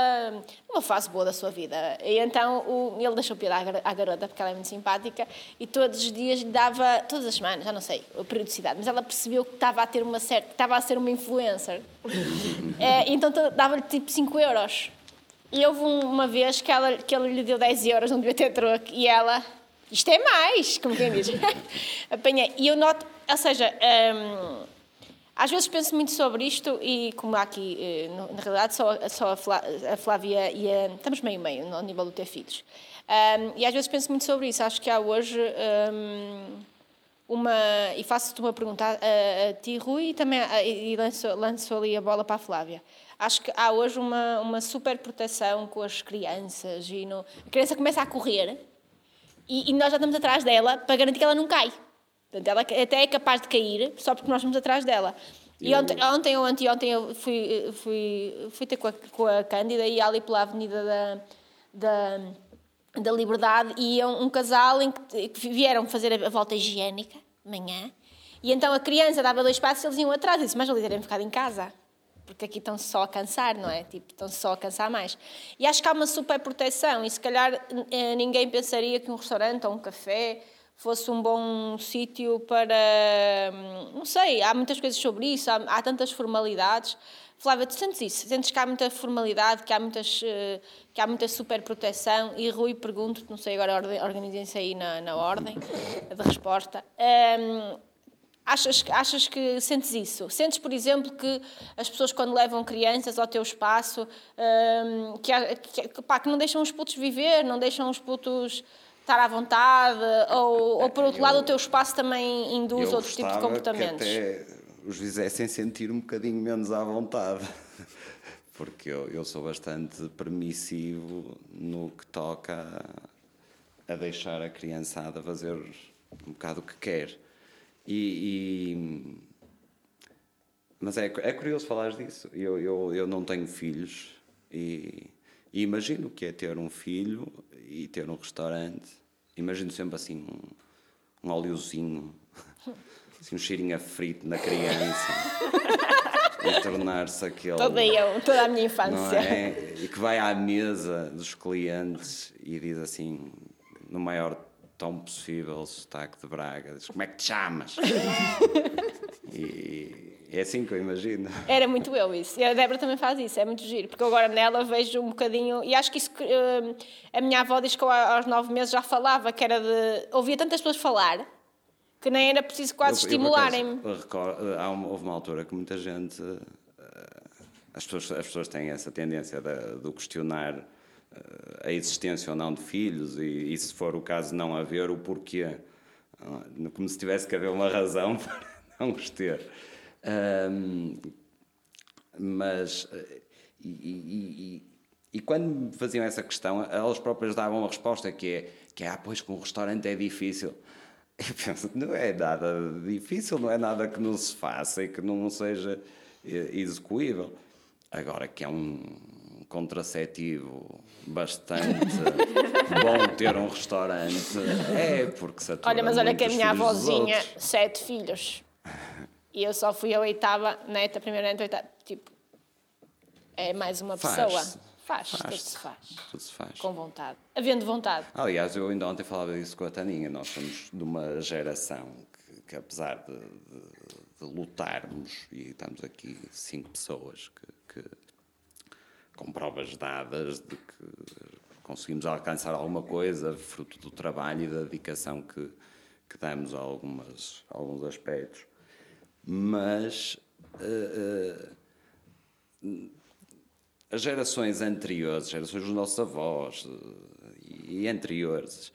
Speaker 4: numa fase boa da sua vida. E então o- ele deixou piada à gar- à garota, porque ela é muito simpática, e todos os dias lhe dava, todas as semanas, já não sei a periodicidade, mas ela percebeu que estava a ter uma certa, que estava a ser uma influencer. (laughs) Eh, então dava-lhe tipo 5 euros. E houve um- uma vez que, ela, que ele lhe deu 10 euros, não devia ter troco, e ela, isto é mais, como quem diz. (laughs) Apanhei. E eu noto, ou seja, hum, às vezes penso muito sobre isto e como há aqui, eh, na realidade, só, só a, Flá- a Flávia e a, estamos meio-meio no nível do ter filhos. Hum, e às vezes penso muito sobre isso. Acho que há hoje hum, uma. E faço-te uma pergunta a, a ti, Rui, e também a- e lanço, lanço ali a bola para a Flávia. Acho que há hoje uma, uma super proteção com as crianças e no, a criança começa a correr e, e nós já estamos atrás dela para garantir que ela não cai. Portanto, ela até é capaz de cair só porque nós estamos atrás dela. E ontem, ontem ou anteontem eu fui, fui, fui ter com a, com a Cândida e ali pela Avenida da, da, da Liberdade e iam um casal em que, que vieram fazer a, volta higiênica manhã e então a criança dava dois passos e eles iam atrás e disse, mas ali terem ficado em casa. Porque aqui estão só a cansar, não é? Tipo, estão só a cansar mais. E acho que há uma super proteção e se calhar eh, ninguém pensaria que um restaurante ou um café fosse um bom sítio para. hum, Não sei, há muitas coisas sobre isso, há, há tantas formalidades. Flávia, tu sentes isso? Sentes que há muita formalidade, que há, muitas, eh, que há muita super proteção? E Rui, pergunto, não sei agora, organizem-se aí na, na ordem de resposta. Hum, Achas, que- achas que sentes isso? Sentes, por exemplo, que as pessoas quando levam crianças ao teu espaço, hum, que, que, pá, que não deixam os putos viver, não deixam os putos estar à vontade, ou, ou por outro
Speaker 3: Eu-
Speaker 4: lado o teu espaço também induz outros tipos de comportamentos?
Speaker 3: Que até os fizessem sentir um bocadinho menos à vontade. (laughs) Porque eu, eu sou bastante permissivo no que toca a, a deixar a criançada fazer um bocado o que quer. E, e- mas é, é curioso falar disso. Eu, eu, eu não tenho filhos e, e imagino que é ter um filho e ter um restaurante. Imagino sempre assim um, um óleozinho, (laughs) assim, um cheirinho a frito na criança (laughs) e tornar-se aquele.
Speaker 4: Toda eu, toda a minha infância.
Speaker 3: é? E que vai à mesa dos clientes e diz assim, no maior tom possível, sotaque de Braga: diz, Como é que te chamas? (laughs) e é assim que eu imagino.
Speaker 4: Era muito eu isso. E a Débora também faz isso, é muito giro. Porque eu agora nela vejo um bocadinho. E acho que isso. que, hum, a minha avó diz que eu aos nove meses já falava, que era de. Ouvia tantas pessoas falar que nem era preciso quase estimularem-me.
Speaker 3: houve uma altura que muita gente. eh, As pessoas, as pessoas têm essa tendência de, de questionar a existência ou não de filhos e, e, se for o caso, não haver o porquê. Ah, Como se tivesse que haver uma razão (laughs) para não os ter. Ahm, mas. eh, E, e- e- quando me faziam essa questão, elas próprias davam uma resposta que é: que é ah, pois que um restaurante é difícil. (laughs) Eu penso, não é nada difícil, não é nada que não se faça e que não seja eh, execuível. Agora que é um contraceptivo bastante (laughs) bom ter um restaurante, é porque satura
Speaker 4: Olha, mas olha que a minha avózinha, sete filhos. E eu só fui a oitava neta, a primeira neta, oitava. Tipo, é mais uma
Speaker 3: Faz-se.
Speaker 4: pessoa. Faz, tudo
Speaker 3: Faz-se.
Speaker 4: se faz.
Speaker 3: Tudo se faz.
Speaker 4: Com vontade. Havendo vontade.
Speaker 3: Aliás, eu ainda ontem falava disso com a Taninha. Nós somos de uma geração que, que apesar de, de- de lutarmos, e estamos aqui cinco pessoas que, que- com provas dadas de que conseguimos alcançar alguma coisa, fruto do trabalho e da dedicação que, que damos a, algumas, a alguns aspectos. Mas eh, eh, as gerações anteriores, as gerações dos nossos avós eh, e anteriores,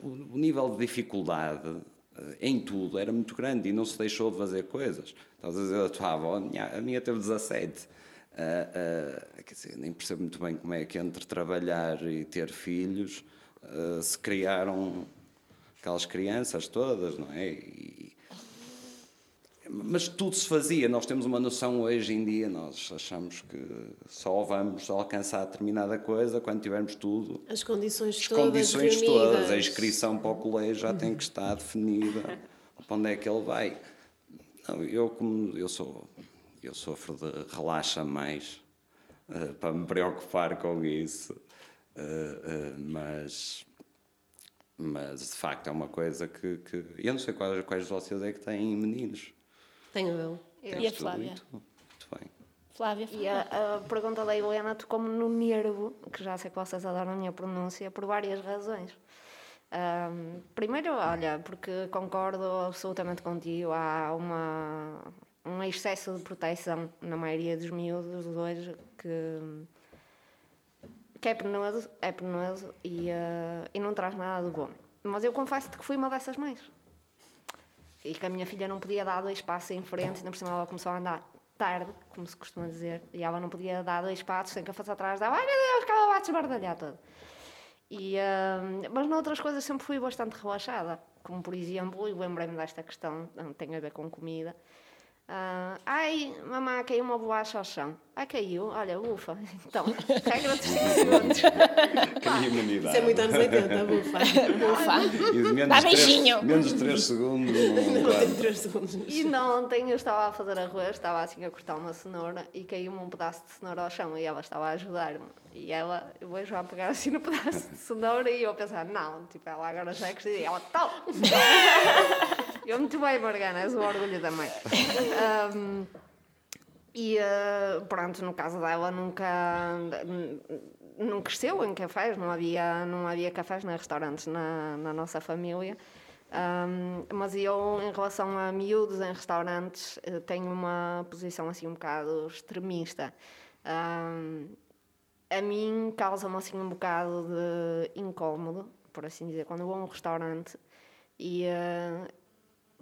Speaker 3: o o nível de dificuldade em tudo era muito grande e não se deixou de fazer coisas. Estavas a dizer a tua avó, a minha, a minha teve 17. Ah, quer dizer, nem percebo muito bem como é que entre trabalhar e ter filhos ah, se criaram aquelas crianças todas, não é? E- mas tudo se fazia. Nós temos uma noção hoje em dia, nós achamos que só vamos alcançar determinada coisa quando tivermos tudo.
Speaker 2: As condições
Speaker 3: As
Speaker 2: todas
Speaker 3: condições
Speaker 2: reunidas.
Speaker 3: todas, a inscrição para o colégio já tem que estar definida (laughs) para onde é que ele vai. Não, eu como eu sou, eu sofro de relaxa mais eh, para me preocupar com isso, eh, mas mas de facto é uma coisa que, que eu não sei quais, quais de vocês é que têm meninos.
Speaker 2: Tenho eu.
Speaker 4: E a
Speaker 3: tu
Speaker 4: Flávia?
Speaker 3: tu? Muito bem.
Speaker 4: Flávia,
Speaker 5: E a, a pergunta da Helena tocou-me no nervo, que já sei que vocês adoram a minha pronúncia, por várias razões. Ahm, primeiro, olha, porque concordo absolutamente contigo, há uma, um excesso de proteção na maioria dos miúdos hoje que, que é penoso, é penoso e, ah, e não traz nada de bom. Mas eu confesso-te que fui uma dessas mães. E que a minha filha não podia dar dois passos em frente, ainda por cima ela começou a andar tarde, como se costuma dizer, e ela não podia dar dois passos sem que eu fosse atrás dela. Ai meu Deus, que ela vai desbardalhar toda. E, hum, mas noutras coisas sempre fui bastante relaxada, como por exemplo, e lembrei-me desta questão, tem a ver com comida. Ah, ai, mamãe, caiu uma bolacha ao chão. Ai, caiu, olha, ufa. (laughs) Então, regra dos 5 segundos.
Speaker 3: Que imunidade.
Speaker 2: Isso é muito anos 80, bufa. (laughs)
Speaker 4: Ufa.
Speaker 3: E de menos
Speaker 4: Dá beijinho.
Speaker 3: Menos de 3 segundos. Não,
Speaker 2: Não tem
Speaker 3: dá.
Speaker 2: 3 segundos.
Speaker 5: E não, ontem eu estava a fazer arroz, estava assim a cortar uma cenoura e caiu-me um pedaço de cenoura ao chão e ela estava a ajudar-me. E ela, eu vejo a pegar assim no pedaço de cenoura e eu a pensar, não, tipo, ela agora já é que e ela, tal. (laughs) eu muito bem, Morgana, és o orgulho da mãe. Ahm, e eh, pronto, no caso dela nunca não cresceu em cafés, não havia, não havia cafés nem restaurantes na, na nossa família. Ahm, mas eu, em relação a miúdos em restaurantes, eh, tenho uma posição assim um bocado extremista. Ahm, a mim causa-me assim um bocado de incómodo, por assim dizer, quando vou a um restaurante e eh,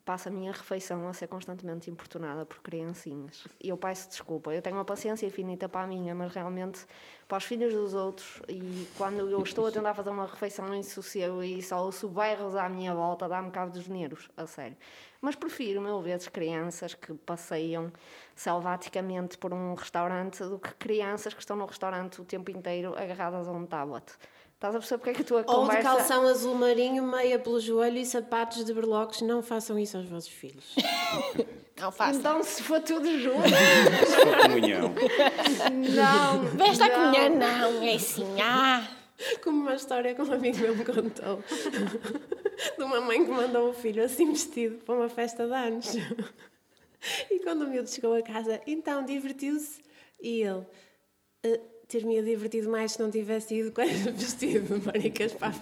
Speaker 5: passo a minha refeição a ser constantemente importunada por criancinhas. E eu peço desculpa, eu tenho uma paciência infinita para a minha, mas realmente para os filhos dos outros, e quando eu estou a tentar fazer uma refeição em sossego e só ouço berros à minha volta, dá-me cabo dos nervos, a sério. Mas prefiro mil vezes crianças que passeiam selvaticamente por um restaurante do que crianças que estão no restaurante o tempo inteiro agarradas a um tablet. Estás a perceber porque é que a tua
Speaker 2: Ou de
Speaker 5: conversa...
Speaker 2: calção azul marinho, meia pelo joelho e sapatos de berloques. Não façam isso aos vossos filhos. (laughs)
Speaker 4: Não faço.
Speaker 5: Então, se for tudo junto, (laughs)
Speaker 3: Se for comunhão.
Speaker 5: não.
Speaker 4: Veste a
Speaker 5: não.
Speaker 4: comunhão, não. É assim, ah.
Speaker 2: Como uma história que um amigo meu me contou. (laughs) De uma mãe que mandou o filho assim vestido para uma festa de anos. E quando o miúdo chegou a casa, então divertiu-se. E ele, "Ah, ter-me divertido mais se não tivesse ido com esse (laughs) vestido de maricas para a.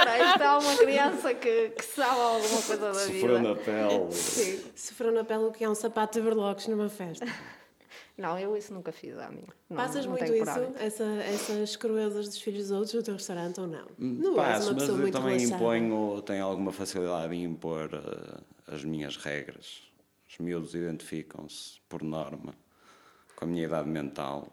Speaker 5: Ora, isto é uma criança que, que sabe alguma coisa da
Speaker 3: Sofreu
Speaker 5: vida.
Speaker 3: na pele.
Speaker 5: Sim.
Speaker 2: Sofreu na pele o que é um sapato de berloques numa festa.
Speaker 5: Não, eu isso nunca fiz a mim. Não,
Speaker 2: Passas
Speaker 5: não
Speaker 2: muito isso, essa, essas cruezas dos filhos dos outros no teu restaurante ou não? Não és
Speaker 3: Hum, Passo,
Speaker 2: uma
Speaker 3: mas
Speaker 2: pessoa
Speaker 3: eu
Speaker 2: muito
Speaker 3: também
Speaker 2: relaxada.
Speaker 3: imponho, tenho alguma facilidade em impor eh, as minhas regras. Os miúdos identificam-se, por norma, com a minha idade mental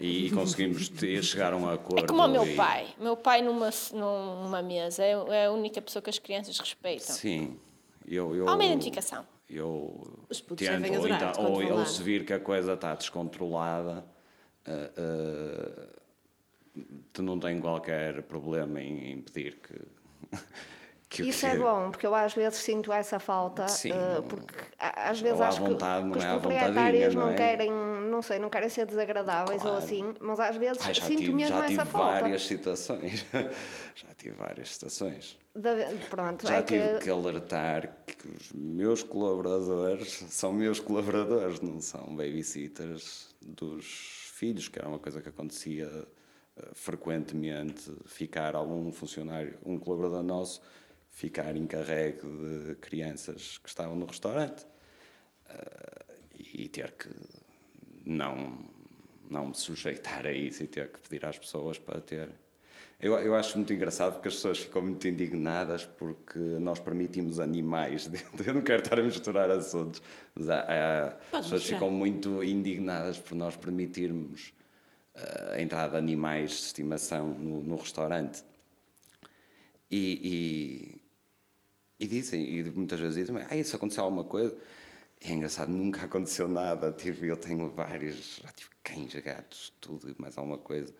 Speaker 3: e (laughs) conseguimos ter, chegar a um acordo.
Speaker 4: É como o meu pai. O meu pai numa, numa mesa é, é a única pessoa que as crianças respeitam.
Speaker 3: Sim. Eu, eu,
Speaker 4: Há uma identificação.
Speaker 3: Eu
Speaker 2: Os putos
Speaker 3: tento, ou, então, ou, ou se vir que a coisa está descontrolada, eh, eh, tu não tens qualquer problema em impedir que. Que
Speaker 5: Isso
Speaker 3: que-
Speaker 5: é bom, porque eu às vezes sinto essa falta,
Speaker 3: Sim, não-
Speaker 5: porque às vezes
Speaker 3: ou
Speaker 5: acho que,
Speaker 3: vontade, não
Speaker 5: que os
Speaker 3: é
Speaker 5: proprietários
Speaker 3: não
Speaker 5: não,
Speaker 3: é?
Speaker 5: querem, não sei, não querem ser desagradáveis ou
Speaker 3: Claro.
Speaker 5: assim, mas às vezes
Speaker 3: Ai, já
Speaker 5: sinto
Speaker 3: tive,
Speaker 5: mesmo
Speaker 3: já tive
Speaker 5: essa falta.
Speaker 3: várias situações. (laughs) já tive várias situações.
Speaker 5: Da- pronto,
Speaker 3: Já
Speaker 5: é
Speaker 3: tive
Speaker 5: que,
Speaker 3: que alertar que os meus colaboradores (laughs) são meus colaboradores, não são babysitters dos filhos, que era uma coisa que acontecia eh, frequentemente, ficar algum funcionário, um colaborador nosso, ficar encarregue de crianças que estavam no restaurante eh, e ter que não, não me sujeitar a isso e ter que pedir às pessoas para ter. Eu, eu acho muito engraçado porque as pessoas ficam muito indignadas porque nós permitimos animais. (laughs) Eu não quero estar a misturar assuntos, mas há- há- as pessoas
Speaker 2: misturar.
Speaker 3: ficam muito indignadas por nós permitirmos eh, a entrada de animais de estimação no, no restaurante. E, e, dizem, e muitas vezes dizem, ah, isso aconteceu alguma coisa? É engraçado, nunca aconteceu nada. Tive, eu tenho vários, já tive cães, gatos, tudo e mais alguma coisa.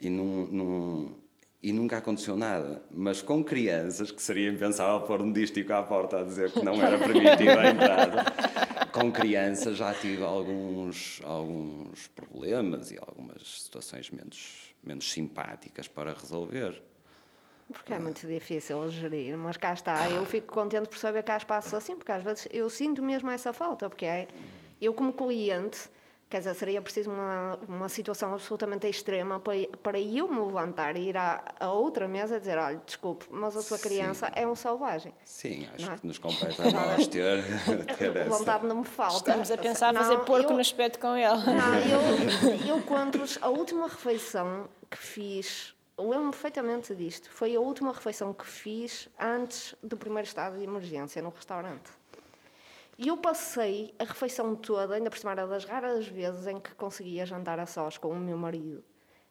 Speaker 3: E, não, não- e nunca aconteceu nada. Mas com crianças, que seria impensável pôr um dístico à porta a dizer que não era (laughs) permitida a entrada. Com crianças já tive alguns, alguns problemas e algumas situações menos, menos simpáticas para resolver.
Speaker 5: Porque é muito difícil gerir, mas cá está, eu fico contente por saber que há espaços assim, porque às vezes eu sinto mesmo essa falta, porque é, eu como cliente, quer dizer, seria preciso uma, uma situação absolutamente extrema para, para eu me levantar e ir à, a outra mesa e dizer, olha, desculpe, mas a sua
Speaker 3: Sim.
Speaker 5: criança é um selvagem.
Speaker 3: Sim, acho
Speaker 5: Não é?
Speaker 3: que nos compete a nós ter, (laughs) ter essa.
Speaker 5: Vontade não me falta.
Speaker 4: Estamos a pensar
Speaker 5: Não,
Speaker 4: fazer porco
Speaker 5: eu-
Speaker 4: no espeto com ele.
Speaker 5: Não, eu, (laughs) eu conto-vos a última refeição que fiz. Lembro-me perfeitamente disto. Foi a última refeição que fiz antes do primeiro estado de emergência no restaurante. E eu passei a refeição toda, ainda por cima das raras vezes em que conseguia jantar a sós com o meu marido.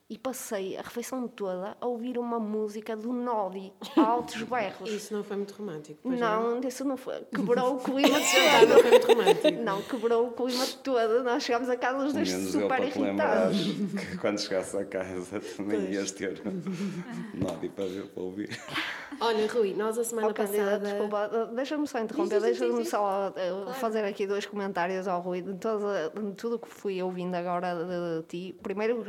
Speaker 5: E passei a refeição toda a ouvir uma música do Nodi, a (laughs) altos berros.
Speaker 2: Isso não foi muito romântico. pois
Speaker 5: Não, isso não foi. (laughs) Quebrou o clima
Speaker 2: Jantar não
Speaker 5: todo.
Speaker 2: foi muito romântico.
Speaker 5: Não, quebrou o clima todo. Nós chegámos a casa os dois
Speaker 3: Menos
Speaker 5: super irritados.
Speaker 3: que quando chegasse a casa (laughs) também
Speaker 2: Pois.
Speaker 3: ias ter Nodi para ver para ouvir.
Speaker 2: Olha, Rui, nós a semana
Speaker 5: Oh,
Speaker 2: passada.
Speaker 5: desculpa, deixa-me só interromper, deixa-me só eh, fazer aqui dois comentários ao Rui de, toda, de tudo o que fui ouvindo agora de, ti. Primeiro,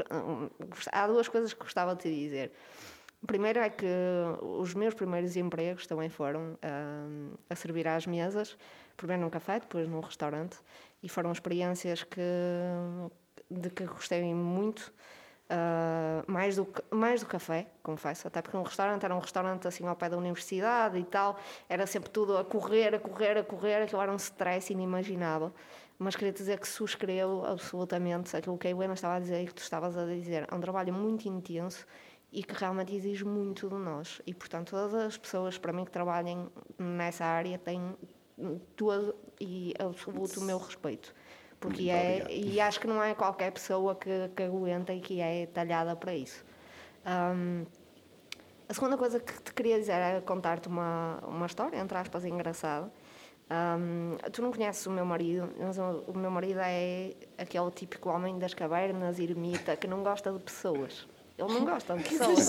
Speaker 5: gost- há duas coisas que gostava de te dizer. Primeiro é que os meus primeiros empregos também foram hum, a servir às mesas, primeiro num café, depois num restaurante, e foram experiências que, de que gostei muito. Uh, mais, do, mais do café, confesso, até porque um restaurante era um restaurante assim ao pé da universidade e tal, era sempre tudo a correr, a correr, a correr, aquilo era um stress inimaginável. Mas queria dizer que subscrevo absolutamente aquilo que a Helena estava a dizer e que tu estavas a dizer. É um trabalho muito intenso e que realmente exige muito de nós. E, portanto, todas as pessoas, para mim, que trabalhem nessa área têm todo e absoluto o meu respeito. Porque
Speaker 3: Muito
Speaker 5: é,
Speaker 3: obrigado.
Speaker 5: e acho que não é qualquer pessoa que, que aguenta e que é talhada para isso. Ahm, a segunda coisa que te queria dizer era contar-te uma, uma história, entre aspas, engraçada. Ahm, tu não conheces o meu marido, mas o, meu marido é aquele típico homem das cavernas, ermita, que não gosta de pessoas. Ele não gosta de pessoas.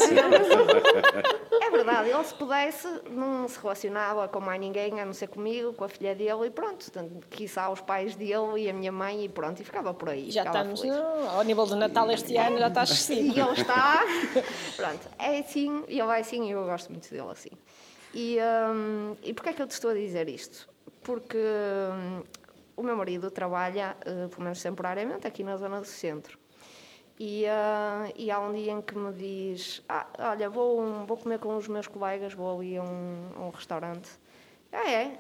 Speaker 5: É verdade, ele se pudesse não se relacionava com mais ninguém, a não ser comigo, com a filha dele e pronto. Portanto, quiçá os pais dele e a minha mãe e pronto, e ficava por aí.
Speaker 4: E já estamos no- ao nível do Natal este ano, já está
Speaker 5: E
Speaker 4: excessivo.
Speaker 5: ele está. Pronto, é assim, e ele é assim e eu gosto muito dele assim. E, hum, e porquê é que eu te estou a dizer isto? Porque hum, o meu marido trabalha, eh, pelo menos temporariamente, aqui na zona do centro. E, ah, e há um dia em que me diz: ah, Olha, vou, um- vou comer com os meus colegas, vou ali a um, a um restaurante. Ah, é?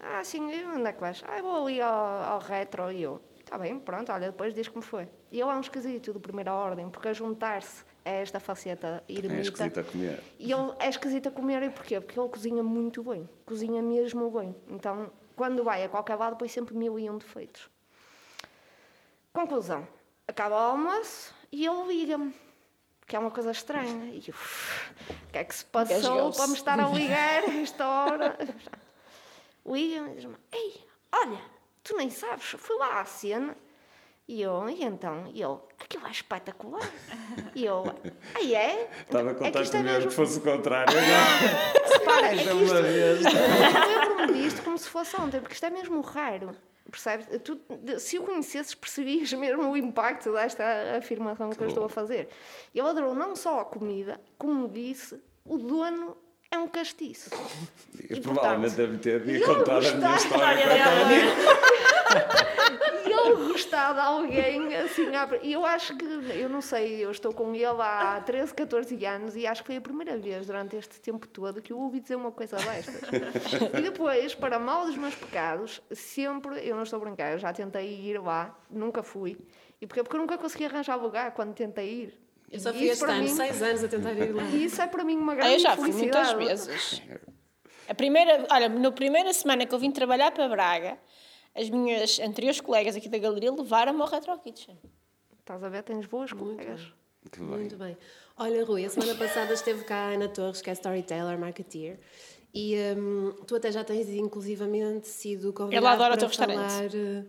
Speaker 5: Ah, sim, onde é que vais? Ah, vou ali ao, ao retro. E eu: Está bem, pronto, olha, depois diz como foi. E ele é um esquisito de primeira ordem, porque a juntar-se a esta faceta
Speaker 3: É
Speaker 5: ermita.
Speaker 3: esquisito a comer.
Speaker 5: E ele é esquisito a comer, e porquê? Porque ele cozinha muito bem, cozinha mesmo bem. Então, quando vai a qualquer lado, põe sempre mil e um defeitos. Conclusão: acaba o almoço e ele liga-me, que é uma coisa estranha. E eu, "Uf, o que é que se passou para me estar a ligar a esta hora? (laughs) Liga-me e diz-me: Ei, olha, tu nem sabes, fui lá à cena. E eu, e então? E ele, aquilo é espetacular. E eu, ah, é?
Speaker 3: Estava a
Speaker 5: É que
Speaker 3: contar
Speaker 5: isto é
Speaker 3: comigo que
Speaker 5: mesmo-
Speaker 3: fosse o contrário. Não,
Speaker 5: Repara, é (laughs) que isto,
Speaker 3: vez.
Speaker 5: eu lembro-me disto como se fosse ontem, porque isto é mesmo raro. Percebes? Tu, se o conhecesses, percebias (laughs) mesmo o impacto desta afirmação que eu estou a fazer. Ele adorou não só a comida, como disse, o dono é um castiço.
Speaker 3: E provavelmente deve ter
Speaker 5: E ele
Speaker 3: contado a minha história. (laughs)
Speaker 5: E ele gostar de alguém assim. E eu acho que, eu não sei, eu estou com ele há 13, 14 anos e acho que foi a primeira vez durante este tempo todo que eu ouvi dizer uma coisa destas. e depois, para mal dos meus pecados, sempre, eu não estou a brincar, eu já tentei ir lá, nunca fui. E porquê? Porque eu nunca consegui arranjar lugar quando tentei ir.
Speaker 2: Eu só fui
Speaker 5: isso
Speaker 2: este
Speaker 5: para
Speaker 2: ano,
Speaker 5: mim-
Speaker 2: seis anos a tentar ir lá.
Speaker 5: E isso é para mim uma
Speaker 4: Ah,
Speaker 5: grande
Speaker 4: eu já fui muitas
Speaker 5: felicidade.
Speaker 4: vezes. A primeira, olha, na primeira semana que eu vim trabalhar para Braga, as minhas anteriores colegas aqui da galeria levaram-me ao Retro Kitchen.
Speaker 5: Estás a ver? Tens boas colegas.
Speaker 3: Que bem.
Speaker 2: Muito bem. Olha, Rui, a semana passada esteve cá a Ana Torres, que é storyteller, marketeer, e hum, tu até já tens inclusivamente sido convidada
Speaker 4: Ela adora o
Speaker 2: para
Speaker 4: teu restaurante.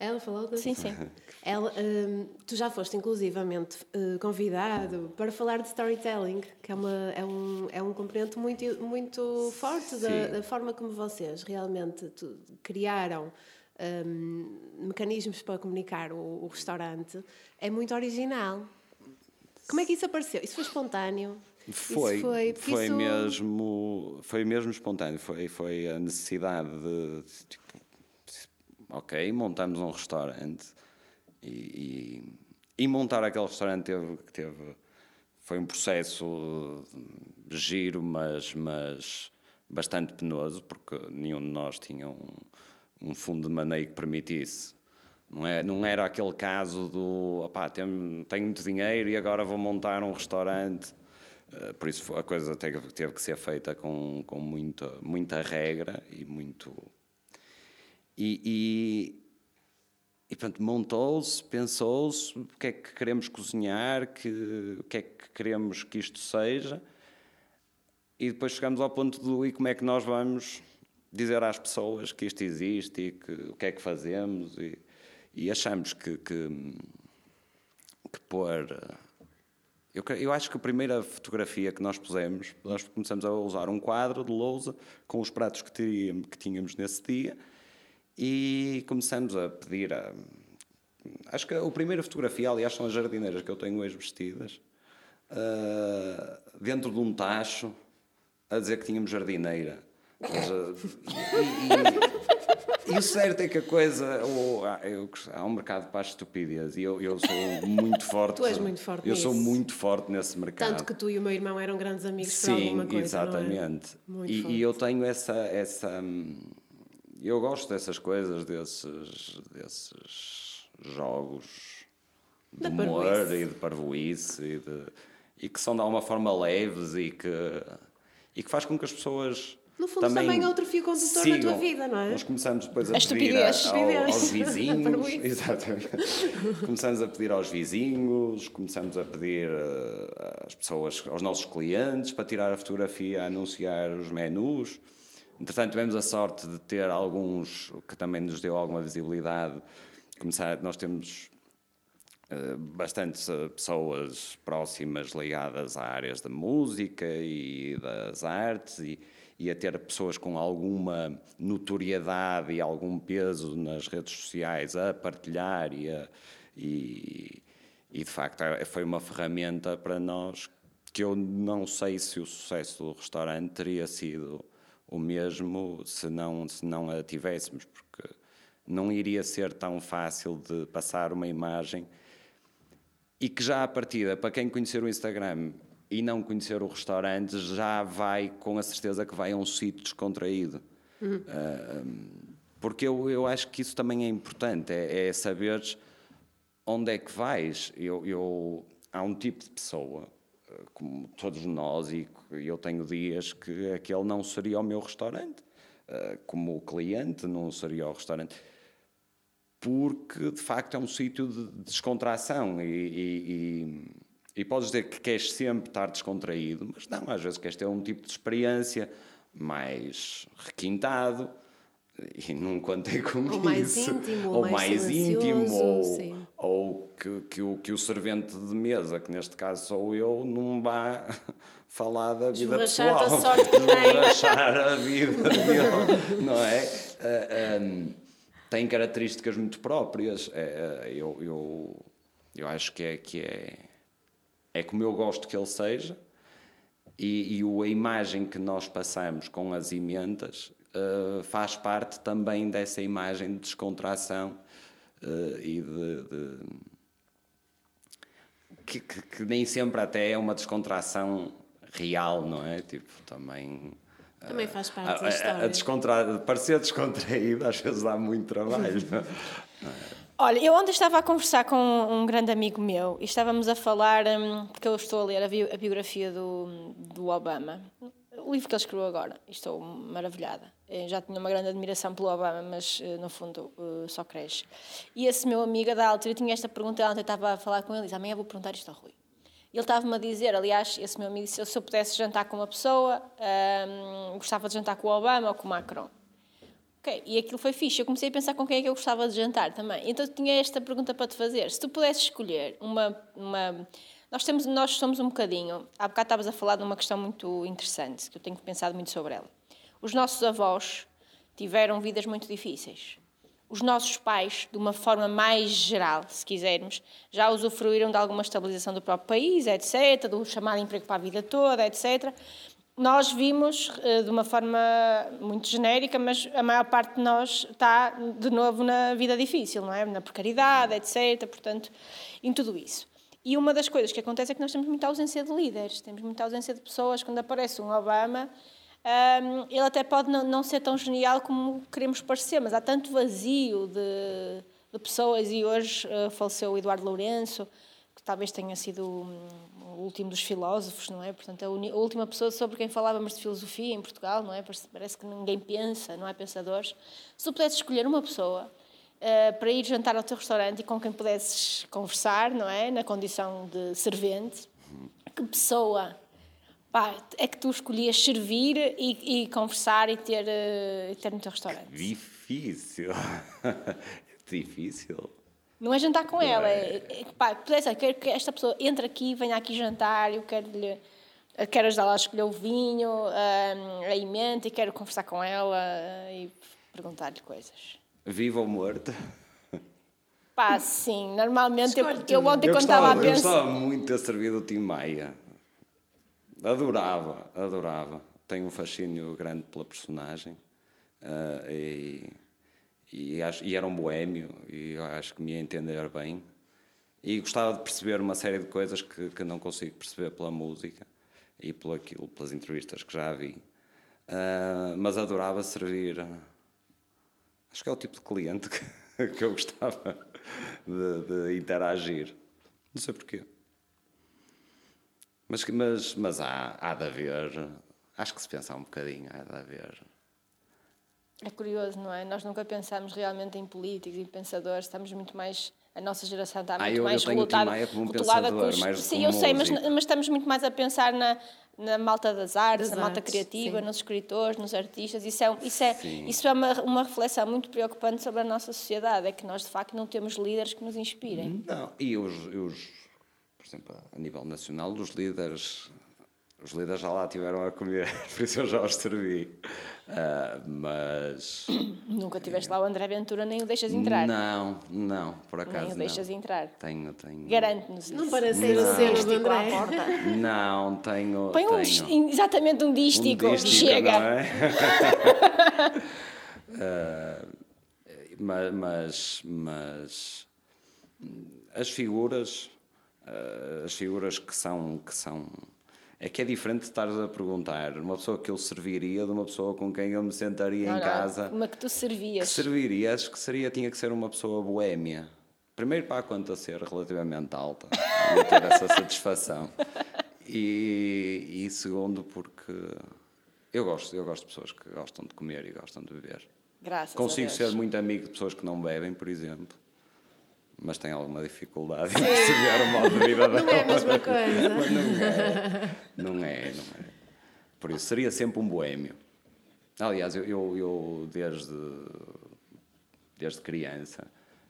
Speaker 2: Ela falou disso?
Speaker 4: Sim, sim. (laughs)
Speaker 2: Ela, hum, tu já foste inclusivamente eh, convidado para falar de storytelling, que é, uma, é, um, é um componente muito, muito forte da, da forma como vocês realmente tu- criaram hum, mecanismos para comunicar o, o restaurante. É muito original. Como é que isso apareceu? Isso foi espontâneo? Isso
Speaker 3: Foi, foi,
Speaker 2: isso-
Speaker 3: mesmo, foi mesmo espontâneo, foi, foi a necessidade de, ok, montamos um restaurante e, e, e montar aquele restaurante teve, teve, foi um processo giro, mas, mas bastante penoso, porque nenhum de nós tinha um, um fundo de maneio que permitisse não, é, não era aquele caso do opá, tenho, tenho muito dinheiro e agora vou montar um restaurante. Eh, por isso a coisa teve, teve que ser feita com, com muita, muita regra e muito. E, e pronto, montou-se, pensou-se o que é que queremos cozinhar, que, o que é que queremos que isto seja, e depois chegamos ao ponto do e como é que nós vamos dizer às pessoas que isto existe e que, o que é que fazemos, e, e achamos que, que, que pôr. Eu, eu acho que a primeira fotografia que nós pusemos, nós começamos a usar um quadro de lousa com os pratos que, teríamos, que tínhamos nesse dia e começamos a pedir a. Acho que a primeira fotografia, aliás, são as jardineiras que eu tenho hoje vestidas, ah, dentro de um tacho, a dizer que tínhamos jardineira. Mas, ah, e, e- e o certo é que a coisa. o- há- eu- há um mercado para as estupidez e eu, eu sou muito (laughs) forte.
Speaker 2: Tu és muito forte
Speaker 3: Eu sou
Speaker 2: nisso.
Speaker 3: muito forte nesse mercado.
Speaker 2: Tanto que tu e o meu irmão eram grandes amigos por
Speaker 3: Sim,
Speaker 2: alguma coisa.
Speaker 3: exatamente.
Speaker 2: Não é? Muito
Speaker 3: E,
Speaker 2: forte.
Speaker 3: e eu tenho essa, essa. hum, Eu gosto dessas coisas, desses, desses jogos de humor
Speaker 2: parvoíce.
Speaker 3: e de parvoíce e, de, e que são de alguma forma leves e que, e que faz com que as pessoas.
Speaker 2: No fundo, também é outro fio condutor na tua
Speaker 3: sigam.
Speaker 2: vida, não é?
Speaker 3: Nós começamos depois a,
Speaker 4: A
Speaker 3: pedir a- ao- aos vizinhos. (laughs) Exatamente. Começamos a pedir aos vizinhos, começamos a pedir eh, às pessoas, aos nossos clientes, para tirar a fotografia, a anunciar os menus. Entretanto, tivemos a sorte de ter alguns que também nos deu alguma visibilidade. Começar, nós temos eh, bastantes eh, pessoas próximas ligadas a áreas da música e das artes e, e a ter pessoas com alguma notoriedade e algum peso nas redes sociais a partilhar e, a- e, e de facto é- foi uma ferramenta para nós que eu não sei se o sucesso do restaurante teria sido o mesmo se não, se não a tivéssemos, porque não iria ser tão fácil de passar uma imagem e que já à partida, para quem conhecer o Instagram e não conhecer o restaurante, já vai com a certeza que vai a um sítio descontraído. Ah, porque eu, eu acho que isso também é importante, é, é saberes onde é que vais. Eu, eu, há um tipo de pessoa, como todos nós, e eu tenho dias que aquele não seria o meu restaurante, eh, como o cliente não seria o restaurante porque de facto é um sítio de descontração e, e, e, e podes dizer que queres sempre estar descontraído, mas não, às vezes queres ter um tipo de experiência mais requintado e não contei com
Speaker 2: Ou mais íntimo, ou mais
Speaker 3: mais íntimo, ou,
Speaker 2: sim.
Speaker 3: Ou que, que, o, que o servente de mesa, que neste caso sou eu, não vá (laughs) falar da vida pessoal. (laughs)
Speaker 2: sorte que tem.
Speaker 3: Esborrachar a vida dele, não é? Ah, ah, tem características muito próprias. É, eu, eu, eu acho que é, que é, é como eu gosto que ele seja e, e a imagem que nós passamos com as emendas ah, faz parte também dessa imagem de descontração ah, e de- de que, que- que nem sempre até é uma descontração real, não é? Tipo, também.
Speaker 2: Também faz
Speaker 3: A,
Speaker 2: parte da
Speaker 3: a, a
Speaker 2: história.
Speaker 3: descontra... Parecer descontraído às vezes dá muito trabalho.
Speaker 4: Olha, eu ontem estava a conversar com um grande amigo meu e estávamos a falar, hum, porque eu estou a ler a biografia do, do Obama, o livro que ele escreveu agora, estou maravilhada. Eu já tinha uma grande admiração pelo Obama, mas eh, no fundo eh, só cresce. E esse meu amigo da altura tinha esta pergunta, ontem estava a falar com ele disse: amanhã vou perguntar isto ao Rui. Ele estava-me a dizer, aliás, esse meu amigo disse: se eu pudesse jantar com uma pessoa, hum, gostava de jantar com o Obama ou com o Macron. Ok, e aquilo foi fixe. Eu comecei a pensar com quem é que eu gostava de jantar também. Então tinha esta pergunta para te fazer. Se tu pudesses escolher uma. uma... Nós, temos, nós somos um bocadinho. Há bocado estavas a falar de uma questão muito interessante, que eu tenho pensado muito sobre ela. Os nossos avós tiveram vidas muito difíceis. Os nossos pais, de uma forma mais geral, se quisermos, já usufruíram de alguma estabilização do próprio país, etc., do chamado emprego para a vida toda, etc nós vimos eh, de uma forma muito genérica, mas a maior parte de nós está de novo na vida difícil, não é? Na precariedade, etc. Portanto, em tudo isso. E uma das coisas que acontece é que nós temos muita ausência de líderes, temos muita ausência de pessoas. Quando aparece um Obama, hum, ele até pode não, não ser tão genial como queremos parecer, mas há tanto vazio de, de pessoas. E hoje eh, faleceu o Eduardo Lourenço, que talvez tenha sido hum, o último dos filósofos, não é? Portanto, a, uni- a última pessoa sobre quem falávamos de filosofia em Portugal, não é? Parece, parece que ninguém pensa, não há pensadores. Se tu pudesses escolher uma pessoa eh, para ir jantar ao teu restaurante e com quem pudesses conversar, não é? Na condição de servente. Que pessoa pá, é que tu escolhias servir e, e conversar e ter, eh, ter no teu restaurante?
Speaker 3: Difícil. (laughs) Difícil.
Speaker 4: Não é jantar com ela, é, é pá, pudesse, quero que esta pessoa entre aqui, venha aqui jantar, eu quero lhe quero ajudá-la a escolher o vinho, hum, a emenda e quero conversar com ela uh, e perguntar-lhe coisas.
Speaker 3: Viva ou morto?
Speaker 4: Pá, sim, normalmente eu,
Speaker 2: Escolhe
Speaker 4: eu ontem
Speaker 3: Eu
Speaker 4: quando estava a
Speaker 3: gostava, eu
Speaker 4: pensar.
Speaker 3: gostava muito de ter servido o Tim Maia. Adorava, adorava. Tenho um fascínio grande pela personagem. ah, e, e, acho- e era um boémio, e acho que me ia entender bem. E gostava de perceber uma série de coisas que, que não consigo perceber pela música e pelo aquilo, pelas entrevistas que já vi. Ah, mas adorava servir. Acho que é o tipo de cliente (laughs) que, que eu gostava de, de interagir. Não sei porquê. Mas, mas, mas há, há de haver. Acho que se pensar um bocadinho, há de haver.
Speaker 4: É curioso, não é? Nós nunca pensamos realmente em políticos e pensadores, estamos muito mais. A nossa geração está
Speaker 3: Ah,
Speaker 4: muito
Speaker 3: eu
Speaker 4: mais
Speaker 3: um
Speaker 4: rotulada
Speaker 3: pensador,
Speaker 4: os-
Speaker 3: mais
Speaker 4: Sim, eu sei, mas, mas estamos muito mais a pensar na, na malta das artes,
Speaker 2: Das
Speaker 4: na malta
Speaker 2: artes,
Speaker 4: criativa,
Speaker 2: sim.
Speaker 4: nos escritores, nos artistas. Isso é, isso é,
Speaker 3: Sim.
Speaker 4: isso é uma, uma reflexão muito preocupante sobre a nossa sociedade, é que nós de facto não temos líderes que nos inspirem.
Speaker 3: Não, e os, e os, por exemplo, a nível nacional, os líderes, os líderes já lá tiveram a comer, (laughs) por isso eu já os servi. Ah, mas.
Speaker 4: Nunca tiveste lá o André Ventura, nem o deixas entrar.
Speaker 3: Não, não, por acaso.
Speaker 4: nem o deixas
Speaker 3: não.
Speaker 4: entrar.
Speaker 3: Tenho, tenho.
Speaker 4: Garante-nos
Speaker 2: Não parece ser o selo do
Speaker 5: Dístico à
Speaker 2: André.
Speaker 5: porta.
Speaker 3: Não, tenho.
Speaker 4: Põe um,
Speaker 3: tenho.
Speaker 4: dis- exatamente um dístico,
Speaker 3: Um dístico,
Speaker 4: chega.
Speaker 3: não é? (laughs) Ah, ma- mas, mas hum, as figuras, ah, as figuras que são, que são. É que é diferente de estares a perguntar uma pessoa que eu serviria de uma pessoa com quem eu me sentaria
Speaker 4: Não,
Speaker 3: em
Speaker 4: não,
Speaker 3: casa.
Speaker 4: Uma que tu
Speaker 3: Que
Speaker 4: servias.
Speaker 3: serviria, acho que seria, tinha que ser uma pessoa boémia. Primeiro para a conta ser relativamente alta (laughs) e ter essa satisfação. E, e segundo porque eu gosto, eu gosto de pessoas que gostam de comer e gostam de beber.
Speaker 4: Graças
Speaker 3: Consigo ser muito amigo de pessoas que não bebem, por exemplo, mas têm alguma dificuldade em perceber o modo de vida delas.
Speaker 2: Não é a mesma coisa.
Speaker 3: Não é, não é, não é. Por isso seria sempre um boémio. Aliás, eu, eu, eu desde, desde criança,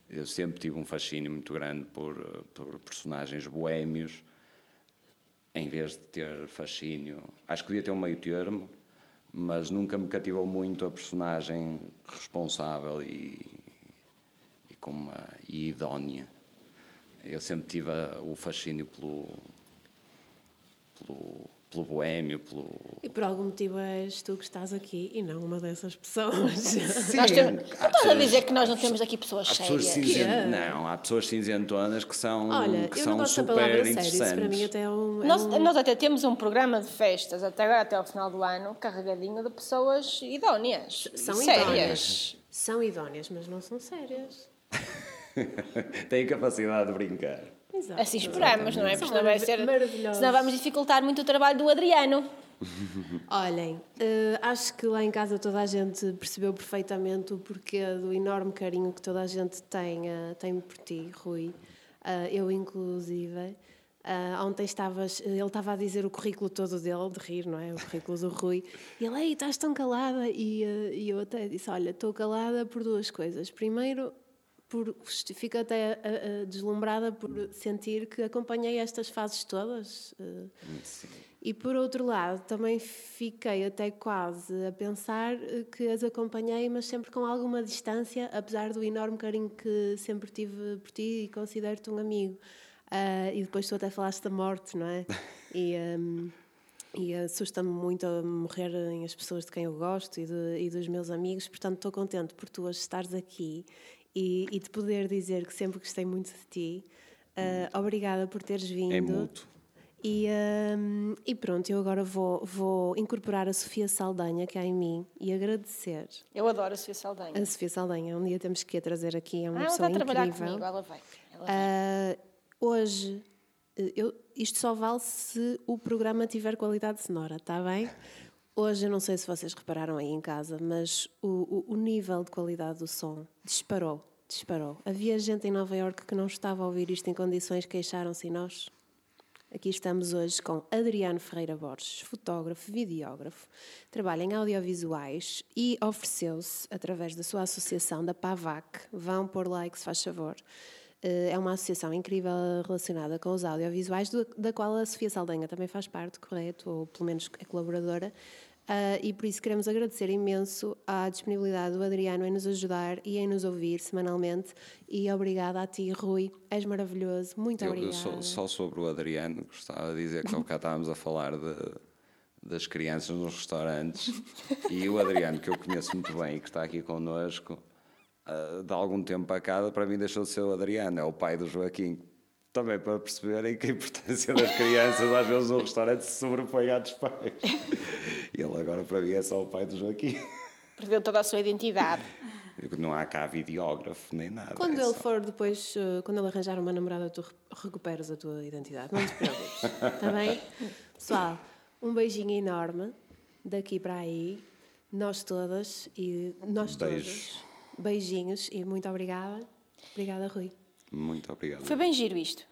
Speaker 3: eu sempre tive um fascínio muito grande por, por personagens boémios, em vez de ter fascínio. Acho que devia ter um meio termo, mas nunca me cativou muito a personagem responsável e, e, com uma, e idónea. Eu sempre tive a- o fascínio pelo, pelo, pelo boémio, pelo.
Speaker 2: E por algum motivo és tu que estás aqui e não uma dessas pessoas. (laughs)
Speaker 4: Nós temos... Não estás a dizer que nós não temos aqui pessoas
Speaker 3: Há pessoas
Speaker 4: sérias.
Speaker 3: cinzent...
Speaker 2: é?
Speaker 3: Não, há pessoas cinzentonas que são,
Speaker 2: Olha,
Speaker 3: que
Speaker 2: eu
Speaker 3: são
Speaker 2: não gosto da
Speaker 3: super
Speaker 2: palavra sério,
Speaker 3: interessantes.
Speaker 2: isso para mim até é um... é
Speaker 4: Nós,
Speaker 2: um-
Speaker 4: nós até temos um programa de festas, até agora, até ao final do ano, carregadinho de pessoas idóneas.
Speaker 2: São
Speaker 4: sérias.
Speaker 2: idóneas. São idóneas, mas não são sérias. (laughs)
Speaker 3: Têm capacidade de brincar.
Speaker 2: Exato.
Speaker 4: Assim esperamos, não é? Porque senão vai ser. Senão vamos dificultar muito o trabalho do Adriano. (laughs)
Speaker 2: Olhem, eh, acho que lá em casa toda a gente percebeu perfeitamente o porquê do enorme carinho que toda a gente tem, eh, tem por ti, Rui. Eh, eu, inclusive. Ontem estavas, ele estava a dizer o currículo todo dele, de rir, não é? O currículo do Rui. E ele, ei, estás tão calada. E, e eu até disse: Olha, estou calada por duas coisas. Primeiro, por, fico até eh, deslumbrada por sentir que acompanhei estas fases todas. eh, e por outro lado, também fiquei até quase a pensar que as acompanhei, mas sempre com alguma distância, apesar do enorme carinho que sempre tive por ti e considero-te um amigo. E depois tu até falaste da morte, não é? (laughs) E, hum, e assusta-me muito a morrerem as pessoas de quem eu gosto e, de- e dos meus amigos, portanto estou contente por tu hoje estares aqui e, e te poder dizer que sempre gostei muito de ti. Ah, obrigada por teres vindo.
Speaker 3: É mútuo.
Speaker 2: E, hum, e pronto, eu agora vou, vou incorporar a Sofia Saldanha, que há em mim, e agradecer
Speaker 4: Eu adoro a Sofia Saldanha.
Speaker 2: a Sofia Saldanha. Um dia temos que a trazer aqui, é uma
Speaker 4: Ah, ela
Speaker 2: pessoa
Speaker 4: está a trabalhar
Speaker 2: incrível.
Speaker 4: comigo, ela vai. Ela vai.
Speaker 2: Ah, hoje, eh, eu, isto só vale se o programa tiver qualidade sonora, está bem? (laughs) Hoje, eu não sei se vocês repararam aí em casa, mas o, o, o nível de qualidade do som disparou. disparou. Havia gente em Nova Iorque que não estava a ouvir isto em condições, queixaram-se nós. Aqui estamos hoje com Adriano Ferreira Borges, fotógrafo, videógrafo, trabalha em audiovisuais e ofereceu-se, através da sua associação, da PAVAC, vão por like se faz favor, eh, é uma associação incrível relacionada com os audiovisuais, da qual a Sofia Saldanha também faz parte, correto? Ou pelo menos é colaboradora. Ah, e por isso queremos agradecer imenso à disponibilidade do Adriano em nos ajudar e em nos ouvir semanalmente. E obrigada a ti, Rui. És maravilhoso. Muito
Speaker 3: Eu, eu
Speaker 2: obrigada.
Speaker 3: só, só sobre o Adriano, gostava de dizer que há bocado estávamos a falar de, das crianças nos restaurantes e o Adriano, que eu conheço muito bem e que está aqui connosco, ah, de algum tempo para cá, para mim deixou de ser o Adriano, é o pai do Joaquim. Também para perceberem que a importância das crianças às vezes no restaurante se sobrepõe à dos pais. E ele agora para mim é só o pai do Joaquim.
Speaker 4: Perdeu toda a sua identidade.
Speaker 3: Não há cá videógrafo nem nada.
Speaker 2: Quando
Speaker 3: é
Speaker 2: ele
Speaker 3: só-
Speaker 2: for depois, eh, quando ele arranjar uma namorada, tu re- recuperas a tua identidade. Não te preocupes. Está (laughs) bem? Pessoal, um beijinho enorme daqui para aí. Nós todas e nós
Speaker 3: Beijos.
Speaker 2: todos. Beijinhos e muito obrigada. Obrigada, Rui.
Speaker 3: Muito obrigado.
Speaker 4: Foi bem giro isto.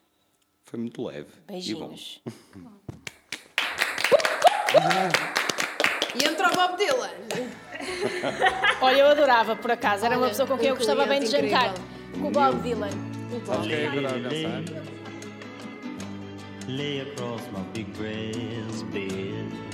Speaker 3: Foi muito leve.
Speaker 4: Beijinhos.
Speaker 2: E entrou o Bob Dylan. (laughs)
Speaker 4: Olha, eu adorava, por acaso. Era uma pessoa com quem eu gostava bem de jantar. Com o Bob Dylan.
Speaker 3: E
Speaker 1: lay across my big brass bed.